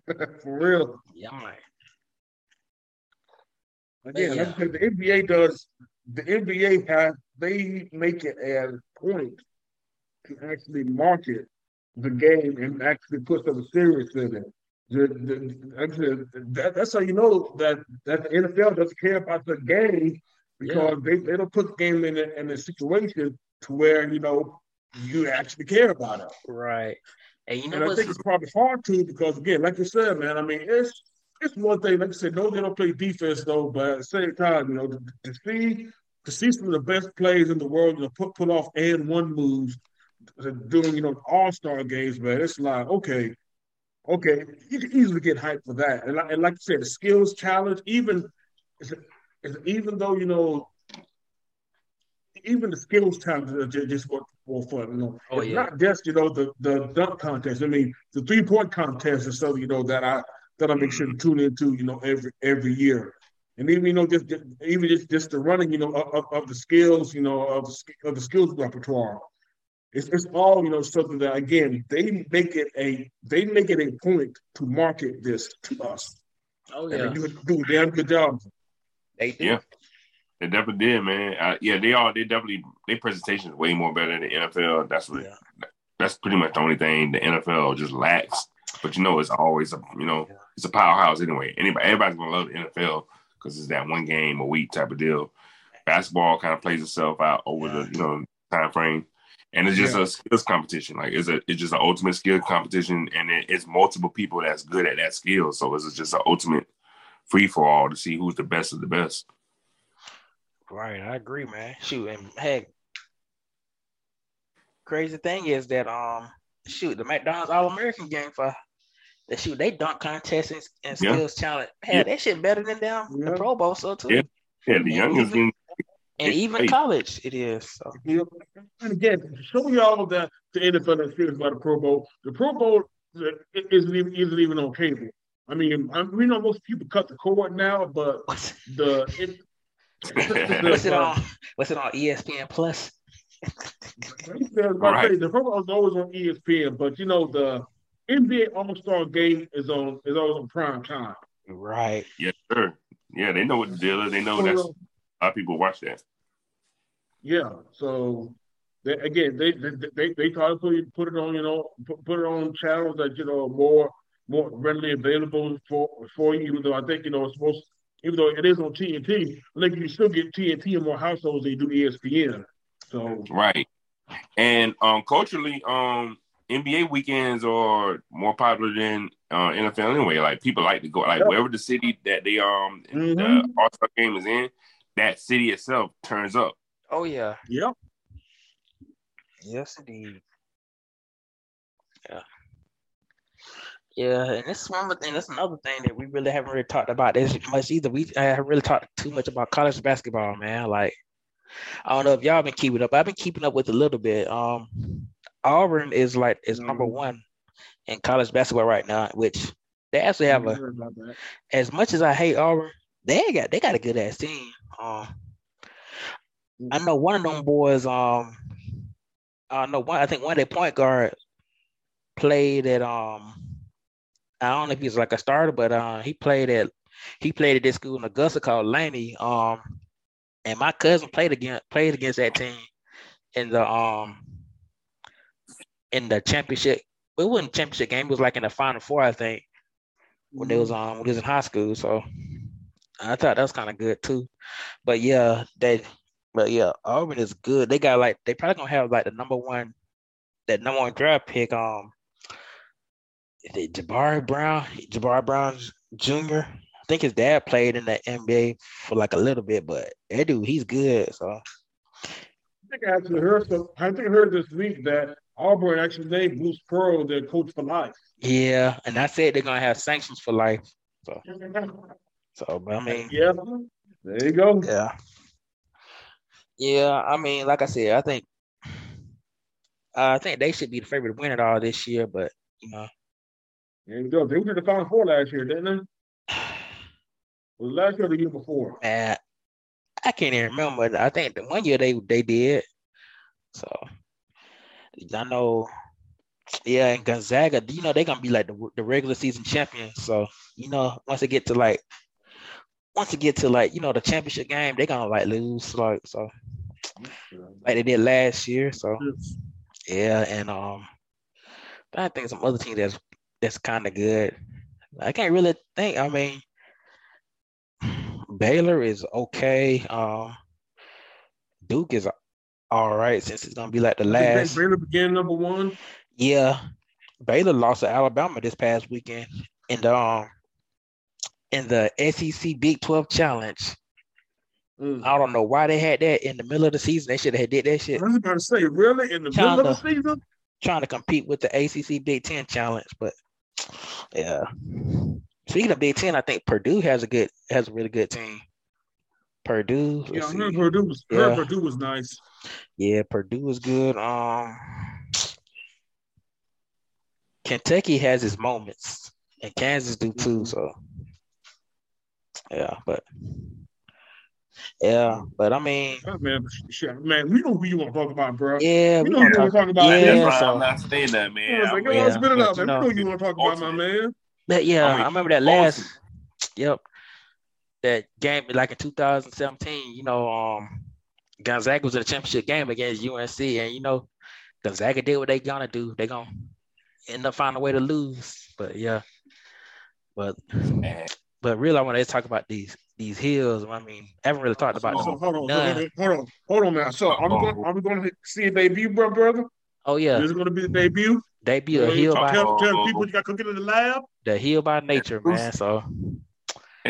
Speaker 4: for real.
Speaker 2: Yeah, I'm like,
Speaker 4: again,
Speaker 2: yeah.
Speaker 4: the NBA does. The NBA has they make it a point to actually market the game and actually put some serious in it. The, the, that, that's how you know that that the NFL doesn't care about the game because yeah. they, they don't put the game in a, in a situation to where you know you actually care about it.
Speaker 2: Right. And you know,
Speaker 4: and I think it's probably hard to because again, like you said, man, I mean, it's it's one thing. Like I said, no, they don't play defense though, but at the same time, you know, to, to see to see some of the best players in the world, you know, put put off and one moves uh, doing, you know, all star games, man. It's like okay, okay, you can easily get hyped for that. And, and like I said, the skills challenge, even even though you know even the skills challenge just, just for, for fun. You know,
Speaker 2: oh,
Speaker 4: it's
Speaker 2: yeah.
Speaker 4: not just you know the the dunk contest. I mean, the three point contest is something you know that I that I make sure to tune into. You know, every every year, and even you know just, just even just just the running. You know, of, of the skills. You know, of the, of the skills repertoire. It's, it's all you know something that again they make it a they make it a point to market this to us.
Speaker 2: Oh yeah,
Speaker 4: and they do, do a damn good job.
Speaker 2: They do.
Speaker 3: Yeah. They definitely did, man. Uh, yeah, they all they definitely their presentation is way more better than the NFL. That's what
Speaker 2: Yeah.
Speaker 3: that's pretty much the only thing the NFL just lacks. But you know, it's always a you know
Speaker 2: Yeah.
Speaker 3: It's a powerhouse anyway. Anybody everybody's gonna love the NFL because it's that one game a week type of deal. Basketball kind of plays itself out over the you know time frame, and it's just
Speaker 4: Yeah.
Speaker 3: a skills competition. Like it's a it's just an ultimate skill competition, and it, it's multiple people that's good at that skill. So it's just an ultimate free for all to see who's the best of the best.
Speaker 2: Right, I agree, man. Shoot, and heck, crazy thing is that um, shoot, the McDonald's All American game for the shoot, they dunk contest and, and
Speaker 3: Yeah.
Speaker 2: skills challenge. Hell,
Speaker 3: Yeah.
Speaker 2: that shit better than them the Pro Bowl, so too.
Speaker 3: Yeah. Yeah, the
Speaker 2: And
Speaker 3: youngest
Speaker 2: even- And even
Speaker 3: hey.
Speaker 2: college, it is. So
Speaker 4: You and again, to show y'all that the NFL is serious about the Pro Bowl. The Pro Bowl isn't even, isn't even on cable. I mean, I, we know most people cut the cord now, but
Speaker 2: what's,
Speaker 4: the it,
Speaker 2: what's it on? What's it on ESPN Plus?
Speaker 3: Right.
Speaker 4: The Pro Bowl is always on ESPN, but you know the NBA All Star Game is on is always on prime time.
Speaker 2: Right.
Speaker 3: Yes, sir. Yeah, they know what the deal is. They know that's a lot of people watch that.
Speaker 4: Yeah, so they, again, they, they they they try to put it, put it on, you know, put, put it on channels that you know are more more readily available for for you. Even though I think you know it's supposed, even though it is on TNT, I think you still get TNT in more households than you do ESPN. So
Speaker 3: Right. And um culturally, um NBA weekends are more popular than uh, NFL anyway. Like people like to go like
Speaker 4: Yep.
Speaker 3: wherever the city that they um
Speaker 4: Mhm.
Speaker 3: the All Star game is in, that city itself turns up.
Speaker 2: Oh yeah.
Speaker 4: yeah,
Speaker 2: Yes, indeed. Yeah. Yeah, and this is one thing. That's another thing that we really haven't really talked about as much either. We I haven't really talked too much about college basketball, man. Like, I don't know if y'all been keeping up. I've been keeping up with a little bit. Um, Auburn is like is number
Speaker 4: Mhm.
Speaker 2: one in college basketball right now, which they actually have a.
Speaker 4: heard about that.
Speaker 2: As much as I hate Auburn, they got they got a good ass team. Um, I know one of them boys. Um, I know one. I think one of their point guard played at. Um, I don't know if he's like a starter, but uh, he played at he played at this school in Augusta called Laney. Um, and my cousin played against played against that team in the um in the championship. It wasn't championship game. It was like in the final four, I think, when it was um when they was in high school. So I thought that was kind of good too. But yeah, they but yeah, Auburn is good. They got like they probably gonna have like the number one that number one draft pick. Um, is it Jabari Brown, Jabari Brown Jr. I think his dad played in the NBA for like a little bit, but that dude, he's good. So
Speaker 4: I think I actually heard some. I think I heard this week that Auburn actually named Bruce Pearl their coach for life.
Speaker 2: yeah, and I said they're gonna have sanctions for life. So, so but I mean,
Speaker 4: yeah, there you go.
Speaker 2: yeah, Yeah, I mean, like I said, I think uh, I think they should be the favorite to win it all this year, but you know,
Speaker 4: There you go. They were in the final four last year, didn't they? Was last year or the year before?
Speaker 2: man, I can't even remember. I think the one year they they did. So I know, yeah, and Gonzaga, you know, they're gonna be like the, the regular season champion. So you know, once they get to like, once they get to like, you know, the championship game, they're gonna like lose, like so, like they did last year. So yeah, and um, but I think some other team that's that's kind of good. I can't really think. I mean, Baylor is okay. Uh, Duke is all right since it's gonna be like the last.
Speaker 4: Baylor began number one.
Speaker 2: Yeah, Baylor lost to Alabama this past weekend in the um in the SEC Big Twelve Challenge.
Speaker 4: Mm.
Speaker 2: I don't know why they had that in the middle of the season. They should have did that shit.
Speaker 4: I was about to say, really, in the middle of the season?
Speaker 2: trying to compete with the ACC Big Ten Challenge, but yeah. Speaking of Big Ten, I think Purdue has a good has a really good team. Purdue,
Speaker 4: Yeah, I heard. Purdue was, I heard
Speaker 2: Yeah.
Speaker 4: Purdue was nice.
Speaker 2: Yeah, Purdue is good. Um, Kentucky has its moments, and Kansas do too. So, yeah, but yeah, but I mean,
Speaker 4: Oh, man, shit, man, we know who you want to talk about, bro.
Speaker 2: yeah,
Speaker 4: we
Speaker 2: we
Speaker 4: know who you want to talk about.
Speaker 2: Yeah,
Speaker 3: That's
Speaker 2: so-
Speaker 3: I'm not saying that, man.
Speaker 4: I was like,
Speaker 3: I'm
Speaker 4: yo,
Speaker 3: with-
Speaker 4: spit it
Speaker 2: yeah,
Speaker 4: out,
Speaker 2: but
Speaker 4: man.
Speaker 2: you
Speaker 4: We know
Speaker 2: know-
Speaker 4: you want to talk about, my man.
Speaker 2: But yeah,
Speaker 3: I mean,
Speaker 2: I remember that last.
Speaker 3: awesome.
Speaker 2: Yep, that game like in 2017. You know, um, Gonzaga was in a championship game against UNC, and you know, Gonzaga did what they gonna do. They gonna end up finding a way to lose. But yeah, but
Speaker 3: Man,
Speaker 2: But really, I want to talk about these these hills. I mean, I haven't really talked about.
Speaker 4: So, hold on,
Speaker 2: None.
Speaker 4: hold on, hold on, hold on now. So, I'm
Speaker 3: Uh-oh.
Speaker 4: going, I'm going to see a debut, bro, brother.
Speaker 2: Oh yeah,
Speaker 4: This is going to be the debut.
Speaker 2: debut a hill by
Speaker 4: Tell, tell people you got cooking in the lab.
Speaker 2: the hill by nature, man. So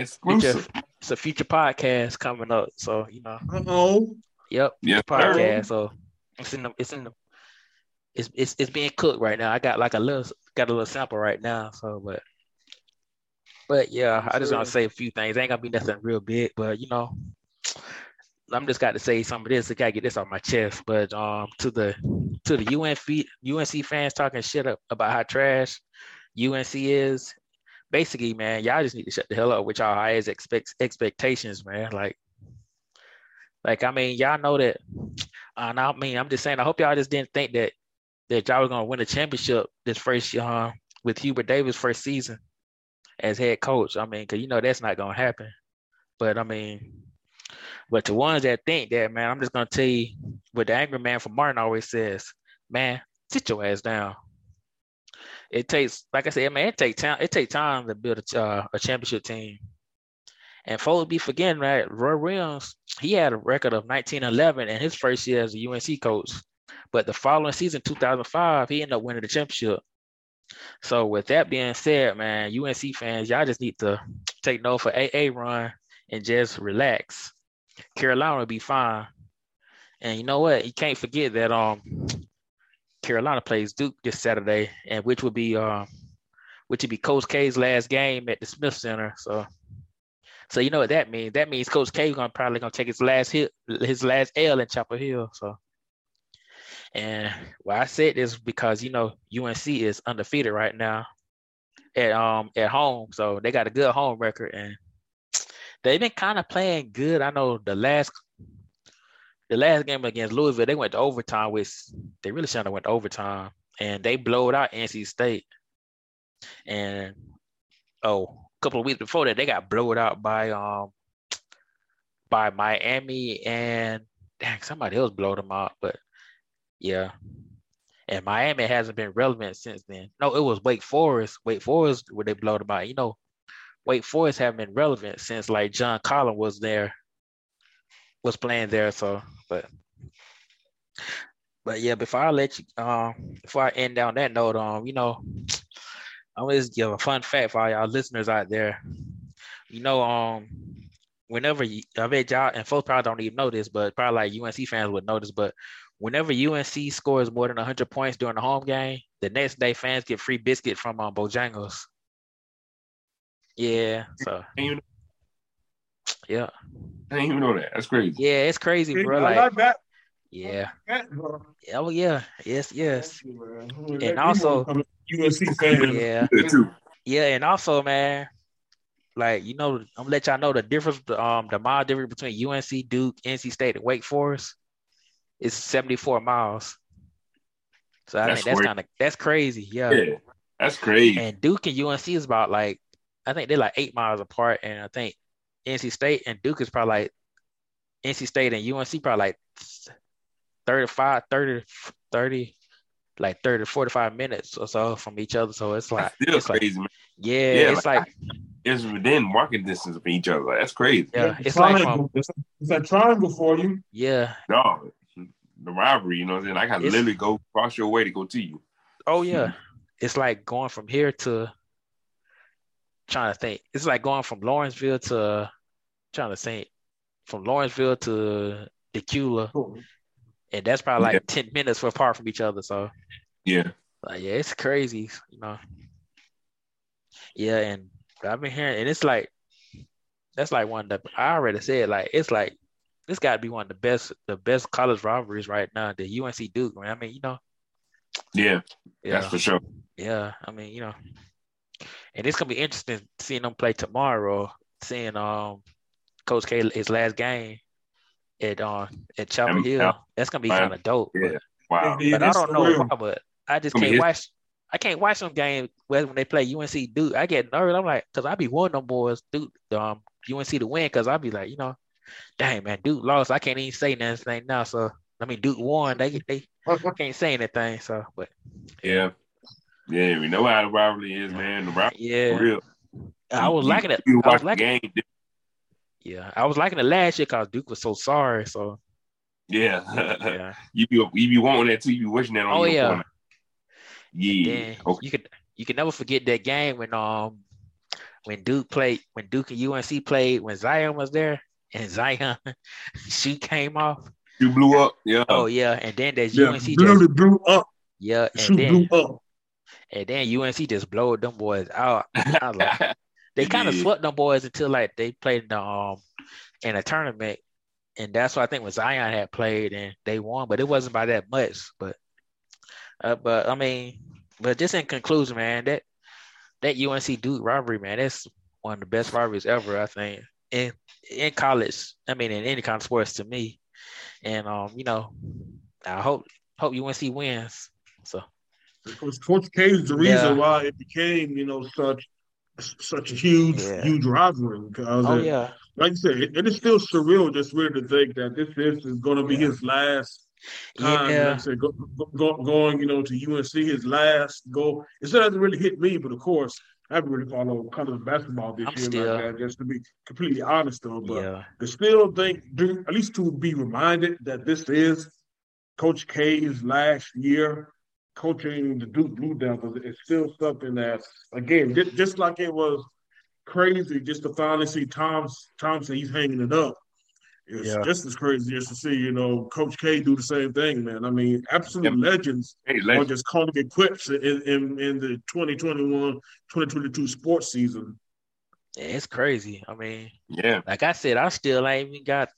Speaker 3: exclusive.
Speaker 2: future, it's a future podcast coming up. So you know,
Speaker 4: oh.
Speaker 2: yep,
Speaker 3: Yes, sir.
Speaker 2: podcast. So it's in the it's in the it's it's it's being cooked right now. I got like a little got a little sample right now. So but but yeah, I just want to say a few things. Ain't gonna be nothing real big, but you know. I'm just got to say some of this. I gotta get this off my chest. But um, to the to the UNC UNC fans talking shit up about how trash UNC is, basically, man, y'all just need to shut the hell up with y'all highest expect expectations, man. Like, like I mean, y'all know that. And I mean, I'm just saying. I hope y'all just didn't think that that y'all were gonna win a championship this first uh, with Hubert Davis first season as head coach. I mean, cause you know that's not gonna happen. But I mean, but the ones that think that, man, I'm just gonna tell you what the angry man from Martin always says, man, sit your ass down. It takes, like I said, man, it takes time. It takes time to build a, uh, a championship team. And folks be forgetting, right? Roy Williams, he had a record of 1911 in his first year as a UNC coach. But the following season, 2005, he ended up winning the championship. So with that being said, man, UNC fans, y'all just need to take note for AA run and just relax. Carolina will be fine. And you know what? You can't forget that um Carolina plays Duke this Saturday, and which would be um which would be Coach K's last game at the Smith Center. So so you know what that means? That means Coach K gonna probably gonna take his last hit his last L in Chapel Hill. So and why I said this because you know UNC is undefeated right now at um at home. So they got a good home record and they've been kind of playing good. I know the last the last game against Louisville, they went to overtime, which they really shouldn't have went to overtime, and they blowed out NC State. And oh, a couple of weeks before that, they got blowed out by um by Miami and dang somebody else blowed them out, but yeah. And Miami hasn't been relevant since then. No, it was Wake Forest. Wake Forest where they blowed them out. You know, Wake Forest haven't been relevant since like John Collins was there, was playing there. So, but, but yeah, before I let you, um, before I end down that note, um, you know, I'm gonna just give a fun fact for all y'all listeners out there. You know, um, whenever you, I bet y'all and folks probably don't even know this, but probably like UNC fans would notice, but whenever UNC scores more than 100 points during the home game, the next day fans get free biscuit from um, Bojangles. Yeah, so
Speaker 3: And you know,
Speaker 2: Yeah,
Speaker 3: I didn't even know that. That's crazy.
Speaker 2: yeah, it's crazy, bro.
Speaker 4: I
Speaker 2: Like,
Speaker 4: like that.
Speaker 2: yeah,
Speaker 4: that bro.
Speaker 2: oh yeah, yes, yes,
Speaker 4: you, man.
Speaker 2: And also-
Speaker 4: I'm a UNC fan.
Speaker 2: yeah,
Speaker 3: too.
Speaker 2: yeah, and also, man, like you know, I'm gonna let y'all know the difference, um, the mile difference between UNC, Duke, NC State, and Wake Forest is 74 miles. So I
Speaker 3: That's
Speaker 2: think that's kind of that's crazy, yeah.
Speaker 3: Yeah, that's crazy.
Speaker 2: And Duke and UNC is about like I think they're like eight miles apart, and I think NC State and Duke is probably like NC State and UNC probably like 35, 30, 30, like 30 to 45 minutes or so from each other. So it's like
Speaker 3: That's still
Speaker 2: it's like
Speaker 3: crazy, man.
Speaker 2: yeah,
Speaker 3: Yeah,
Speaker 2: it's like
Speaker 3: It's within walking distance of each other. That's crazy.
Speaker 2: yeah, it's like from
Speaker 4: triangle. It's, it's a triangle for you.
Speaker 2: yeah.
Speaker 3: No, the rivalry, you know what I'm saying? I got to
Speaker 2: It's-
Speaker 3: literally go cross your way to go to you.
Speaker 2: Oh yeah. It's like going from here to trying to think. It's like going from Lawrenceville to trying to think from Lawrenceville to Dacula. and that's probably like
Speaker 3: Yeah.
Speaker 2: 10 minutes apart from each other. So
Speaker 3: Yeah.
Speaker 2: like, yeah, it's crazy, you know. Yeah, and I've been hearing, and it's like that's like one of the I already said, like it's like this got to be one of the best, the best college rivalries right now. The UNC Duke, man. I mean, you know,
Speaker 3: Yeah.
Speaker 2: yeah,
Speaker 3: That's for sure.
Speaker 2: yeah. I mean, you know, and it's gonna be interesting seeing them play tomorrow. Seeing um Coach K his last game at um at Chapel Hill.
Speaker 3: yeah.
Speaker 2: That's gonna be kind of dope. but-
Speaker 3: Yeah. Wow.
Speaker 4: It
Speaker 2: but I don't know
Speaker 4: surreal.
Speaker 2: why. But I just can't watch. I can't watch some game when when they play UNC Duke. I get nervous. I'm like, cause I be wanting them boys Duke, um, UNC to win. Cause I be like, you know, dang man, Duke lost. I can't even say nothing now. So I mean, Duke won. They they can't say anything. So, but
Speaker 3: Yeah. Yeah, we know how the rivalry is, man. The rivalry is
Speaker 2: yeah,
Speaker 3: real.
Speaker 2: I was
Speaker 3: You-
Speaker 2: liking it.
Speaker 3: You
Speaker 2: I was
Speaker 3: watch the
Speaker 2: liking.
Speaker 3: game.
Speaker 2: Yeah, I was liking it last year cause Duke was so sorry. So
Speaker 3: Yeah.
Speaker 2: yeah,
Speaker 3: you be you be wanting that too. You be wishing that on
Speaker 2: Oh,
Speaker 3: your
Speaker 2: yeah.
Speaker 3: opponent. Yeah.
Speaker 2: then
Speaker 3: Okay.
Speaker 2: you could you can never forget that game when um when Duke played when Duke and UNC played when Zion was there and Zion she came off.
Speaker 3: You blew up. Yeah.
Speaker 2: Oh yeah, and then that
Speaker 4: Yeah,
Speaker 2: UNC just
Speaker 4: blew up.
Speaker 2: yeah,
Speaker 4: The shoe
Speaker 2: and then
Speaker 4: blew up.
Speaker 2: and then UNC just blowed them boys out. I was like, they kind of
Speaker 3: did.
Speaker 2: swept them boys until like they played in the um in a tournament, and that's what I think when Zion had played and they won, but it wasn't by that much. But uh, but I mean, but just in conclusion, man, that that UNC Duke rivalry, man, that's one of the best rivalries ever. I think in in college. I mean, in any kind of sports to me, and um, you know, I hope hope UNC wins. So
Speaker 4: Because Coach K is the reason
Speaker 2: Yeah.
Speaker 4: why it became, you know, such such a huge,
Speaker 2: Yeah.
Speaker 4: huge rivalry. Because
Speaker 2: oh
Speaker 4: uh,
Speaker 2: yeah,
Speaker 4: like I said, it, it is still surreal just really to think that this is, is going to be
Speaker 2: Yeah.
Speaker 4: his last time. Like
Speaker 2: yeah,
Speaker 4: I said, go, go, go- going, you know, to UNC, his last go. It still hasn't really hit me, but of course, I haven't really followed college basketball this
Speaker 2: I'm
Speaker 4: year
Speaker 2: still-
Speaker 4: like that, just to be completely honest though. But
Speaker 2: yeah,
Speaker 4: I still think, do at least to be reminded that this is Coach K's last year coaching the Duke Blue Devils. It's still something that, again, just, just like it was crazy just to finally see Tom's Thompson, he's hanging it up. It's
Speaker 2: Yeah.
Speaker 4: just as crazy just to see, you know, Coach K do the same thing, man. I mean, absolute
Speaker 3: Yep.
Speaker 4: legends
Speaker 3: Hey,
Speaker 4: are just calling it quits in, in, in the 2021-2022 sports season.
Speaker 2: Yeah, it's crazy. I mean,
Speaker 3: Yeah.
Speaker 2: like I said, I still ain't even got.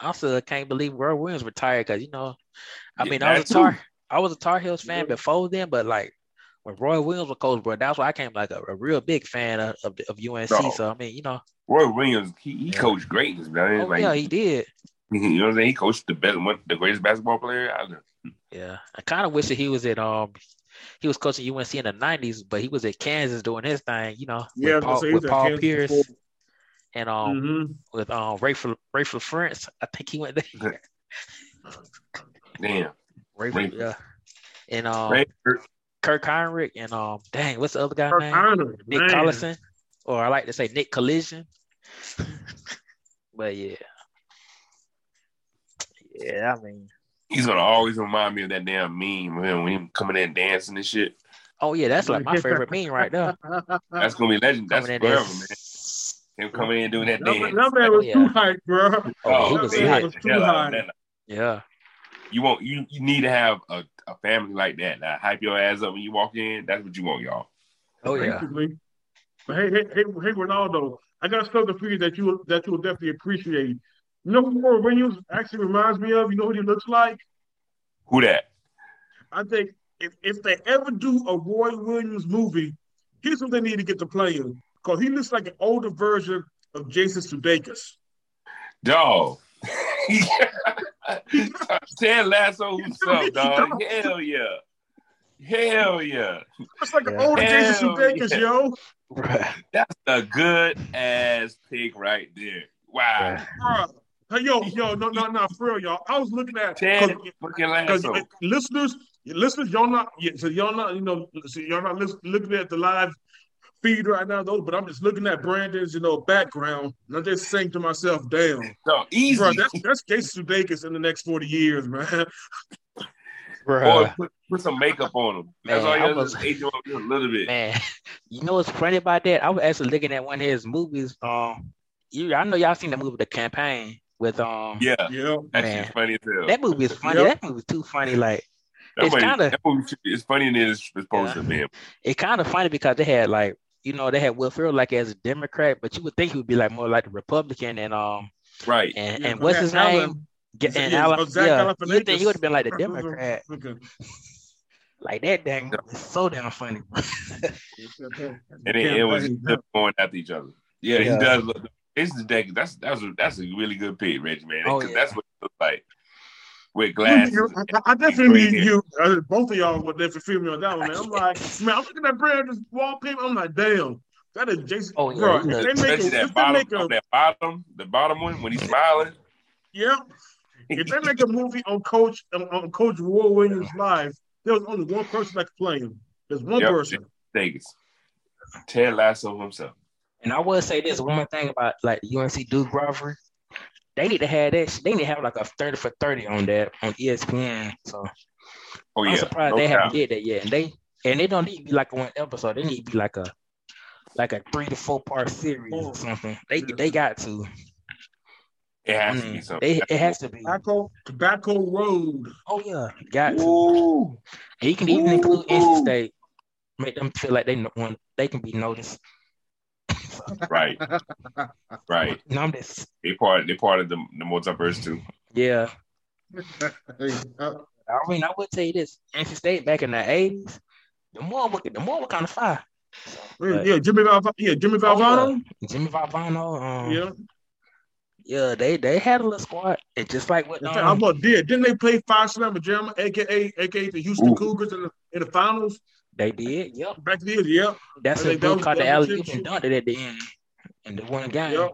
Speaker 2: I still can't believe Roy Williams retired because you know, I
Speaker 3: Yeah,
Speaker 2: mean, I was a. Tar, I was a Tar Heels fan
Speaker 4: Yeah.
Speaker 2: before then, but like when Roy Williams was coach, bro, that's why I came like a, a real big fan of, of, of UNC.
Speaker 3: No.
Speaker 2: So I mean, you know,
Speaker 3: Roy Williams, he, he
Speaker 2: Yeah.
Speaker 3: coached greatness, man.
Speaker 2: oh
Speaker 3: like,
Speaker 2: yeah, he did.
Speaker 3: you know what I'm saying? He coached the best, one, the greatest basketball player out there.
Speaker 2: Yeah, I kind of wish that he was at um, he was coaching UNC in the '90s, but he was at Kansas doing his thing, you know,
Speaker 4: Yeah,
Speaker 2: with Paul,
Speaker 4: gonna say, he
Speaker 2: with Paul Pierce
Speaker 4: before.
Speaker 2: and um
Speaker 4: Mhm.
Speaker 2: with um Rayful Raef LaFrentz. I think he went there.
Speaker 3: Damn.
Speaker 2: Rayful,
Speaker 3: Rayful.
Speaker 2: yeah, and um.
Speaker 3: Right?
Speaker 2: Kirk Hinrich and um dang, what's the other guy
Speaker 4: Kirk
Speaker 2: name?
Speaker 4: Hinrich,
Speaker 2: Nick
Speaker 4: man.
Speaker 2: Collison, or I like to say Nick Collision. but yeah, yeah, I mean,
Speaker 3: He's gonna always remind me of that damn meme of him when he coming in dancing and shit.
Speaker 2: oh yeah, that's like my favorite meme right there.
Speaker 3: That's gonna be legend. That's
Speaker 2: Coming
Speaker 3: forever,
Speaker 2: there.
Speaker 3: man. Him coming in doing that
Speaker 4: That,
Speaker 3: dance.
Speaker 4: that man was
Speaker 2: Yeah.
Speaker 4: too hyped, bro.
Speaker 2: Oh, he
Speaker 3: Oh,
Speaker 2: was
Speaker 3: they
Speaker 4: hyped.
Speaker 3: hyped
Speaker 4: was too
Speaker 3: hell out of
Speaker 4: hyped.
Speaker 3: that.
Speaker 2: Yeah,
Speaker 3: You want you you need to have a, a family like that that hype your ass up when you walk in. That's what you want, y'all.
Speaker 2: oh yeah,
Speaker 4: Basically. But hey, hey, hey, hey, Ronaldo, I got something for you that you that you will definitely appreciate. You know who Roy Williams actually reminds me of? You know what he looks like?
Speaker 3: Who that?
Speaker 4: I think if, if they ever do a Roy Williams movie, here's what they need to get to playing. Because he looks like an older version of Jason Sudeikis.
Speaker 3: Dog. Ted Lasso himself, dog. Hell yeah. Hell yeah.
Speaker 4: It's like an
Speaker 2: Yeah.
Speaker 4: older Jason
Speaker 3: Hell
Speaker 4: Sudeikis,
Speaker 3: yeah.
Speaker 4: yo.
Speaker 2: Bruh.
Speaker 3: That's a good ass pick right there. Wow.
Speaker 4: Bruh. Hey, yo, yo, no, no, no, for real, y'all. I was looking at
Speaker 3: Ted fucking
Speaker 4: because
Speaker 3: Lasso.
Speaker 4: listeners, listeners, y'all not, yeah, so y'all not, you know, so y'all not lis- looking at the live feed right now, though. But I'm just looking at Brandon's, you know, background, and I'm just saying to myself, "Damn,
Speaker 3: So easy.
Speaker 4: bro, that's that's Jason Sudeikis in the next 40 years, man."
Speaker 3: Or
Speaker 2: Bruh.
Speaker 3: put, put some makeup on him. That's
Speaker 2: Man,
Speaker 3: all you
Speaker 2: I
Speaker 3: have to
Speaker 2: was-
Speaker 3: do. Age him a little bit.
Speaker 2: Man, you know what's funny about that? I was actually looking at one of his movies. Um, you, I know y'all seen the movie The Campaign with um.
Speaker 3: Yeah.
Speaker 4: Yeah,
Speaker 3: That
Speaker 2: Man.
Speaker 3: shit's funny as hell.
Speaker 2: That movie is funny.
Speaker 4: Yep.
Speaker 2: That movie's too funny. Like
Speaker 3: That
Speaker 2: it's kinda-
Speaker 3: that movie is funny than it's supposed
Speaker 2: Yeah.
Speaker 3: to be.
Speaker 2: it's kind of funny because they had like you know they had Will Ferrell like as a Democrat, but you would think he would be like more like a Republican and um
Speaker 3: Right.
Speaker 2: and,
Speaker 4: Yeah,
Speaker 2: and what's his
Speaker 4: Alan-
Speaker 2: name? Ge- And
Speaker 4: yeah,
Speaker 2: Alan,
Speaker 4: Zach
Speaker 2: yeah, you think he would have been like the Democrat? Like that dang it's so damn funny.
Speaker 3: And it, it was just going after each other. Yeah,
Speaker 2: Yeah.
Speaker 3: he does look. It's the deck. That's that's a, that's a really good pick, Reggie man.
Speaker 2: Oh,
Speaker 3: 'cause
Speaker 2: yeah.
Speaker 3: That's what it looks like with glasses.
Speaker 4: I, I definitely
Speaker 3: Great
Speaker 4: need you. Uh, both of y'all would definitely feel me on that one, man. I'm like, man, I'm looking at Brandon's wallpaper. I'm like, damn, that is Jason.
Speaker 2: Oh, yeah,
Speaker 4: bro,
Speaker 2: he
Speaker 4: if they make
Speaker 3: Especially
Speaker 4: a,
Speaker 3: that
Speaker 4: if they
Speaker 3: bottom,
Speaker 4: make a,
Speaker 3: that bottom, the bottom one when he's smiling.
Speaker 4: yeah, if they make a movie on Coach on, on Coach Roy Williams live, there was only one person that could play him. There's one
Speaker 3: Yep.
Speaker 4: person.
Speaker 3: Vegas. Ted Lasso himself.
Speaker 2: And I will say this one more thing about like UNC Duke rivalry. They need to have that. They need to have like a thirty for thirty on that on ESPN. So
Speaker 3: Oh
Speaker 2: I'm surprised
Speaker 3: no
Speaker 2: they
Speaker 3: doubt.
Speaker 2: haven't did that yet. And they and they don't need to be like one episode. They need to be like a like a three to four part series or something. They they got to.
Speaker 3: It has to be
Speaker 2: Mm,
Speaker 3: something.
Speaker 2: they, it has to be.
Speaker 4: Tobacco, Tobacco Road.
Speaker 2: Oh yeah, got to. And you can even include NC
Speaker 3: Ooh.
Speaker 2: State. Make them feel like they know one. They can be noticed.
Speaker 3: Right, right.
Speaker 2: No, I'm just
Speaker 3: They part. They part of the the multiverse too.
Speaker 2: yeah. I mean, I would tell you this: NC State back in the '80s, the more we- the more were kind of fire. But-
Speaker 4: yeah, Jimmy Valvano. Yeah, Jimmy Valvano.
Speaker 2: Jimmy Valvano, um,
Speaker 4: Yeah.
Speaker 2: yeah, they they had a little squad. It's just like what
Speaker 4: In fact, How
Speaker 2: um,
Speaker 4: about did? Didn't they play Phi Slama Jam, aka aka the Houston
Speaker 3: Ooh.
Speaker 4: Cougars in the in the finals
Speaker 2: they did. Yep,
Speaker 4: back then? Yeah.
Speaker 2: that's
Speaker 4: I
Speaker 2: a
Speaker 4: think that
Speaker 2: dude caught the
Speaker 4: that
Speaker 2: alley oop and dunked it at the end, and the one game.
Speaker 4: Yep.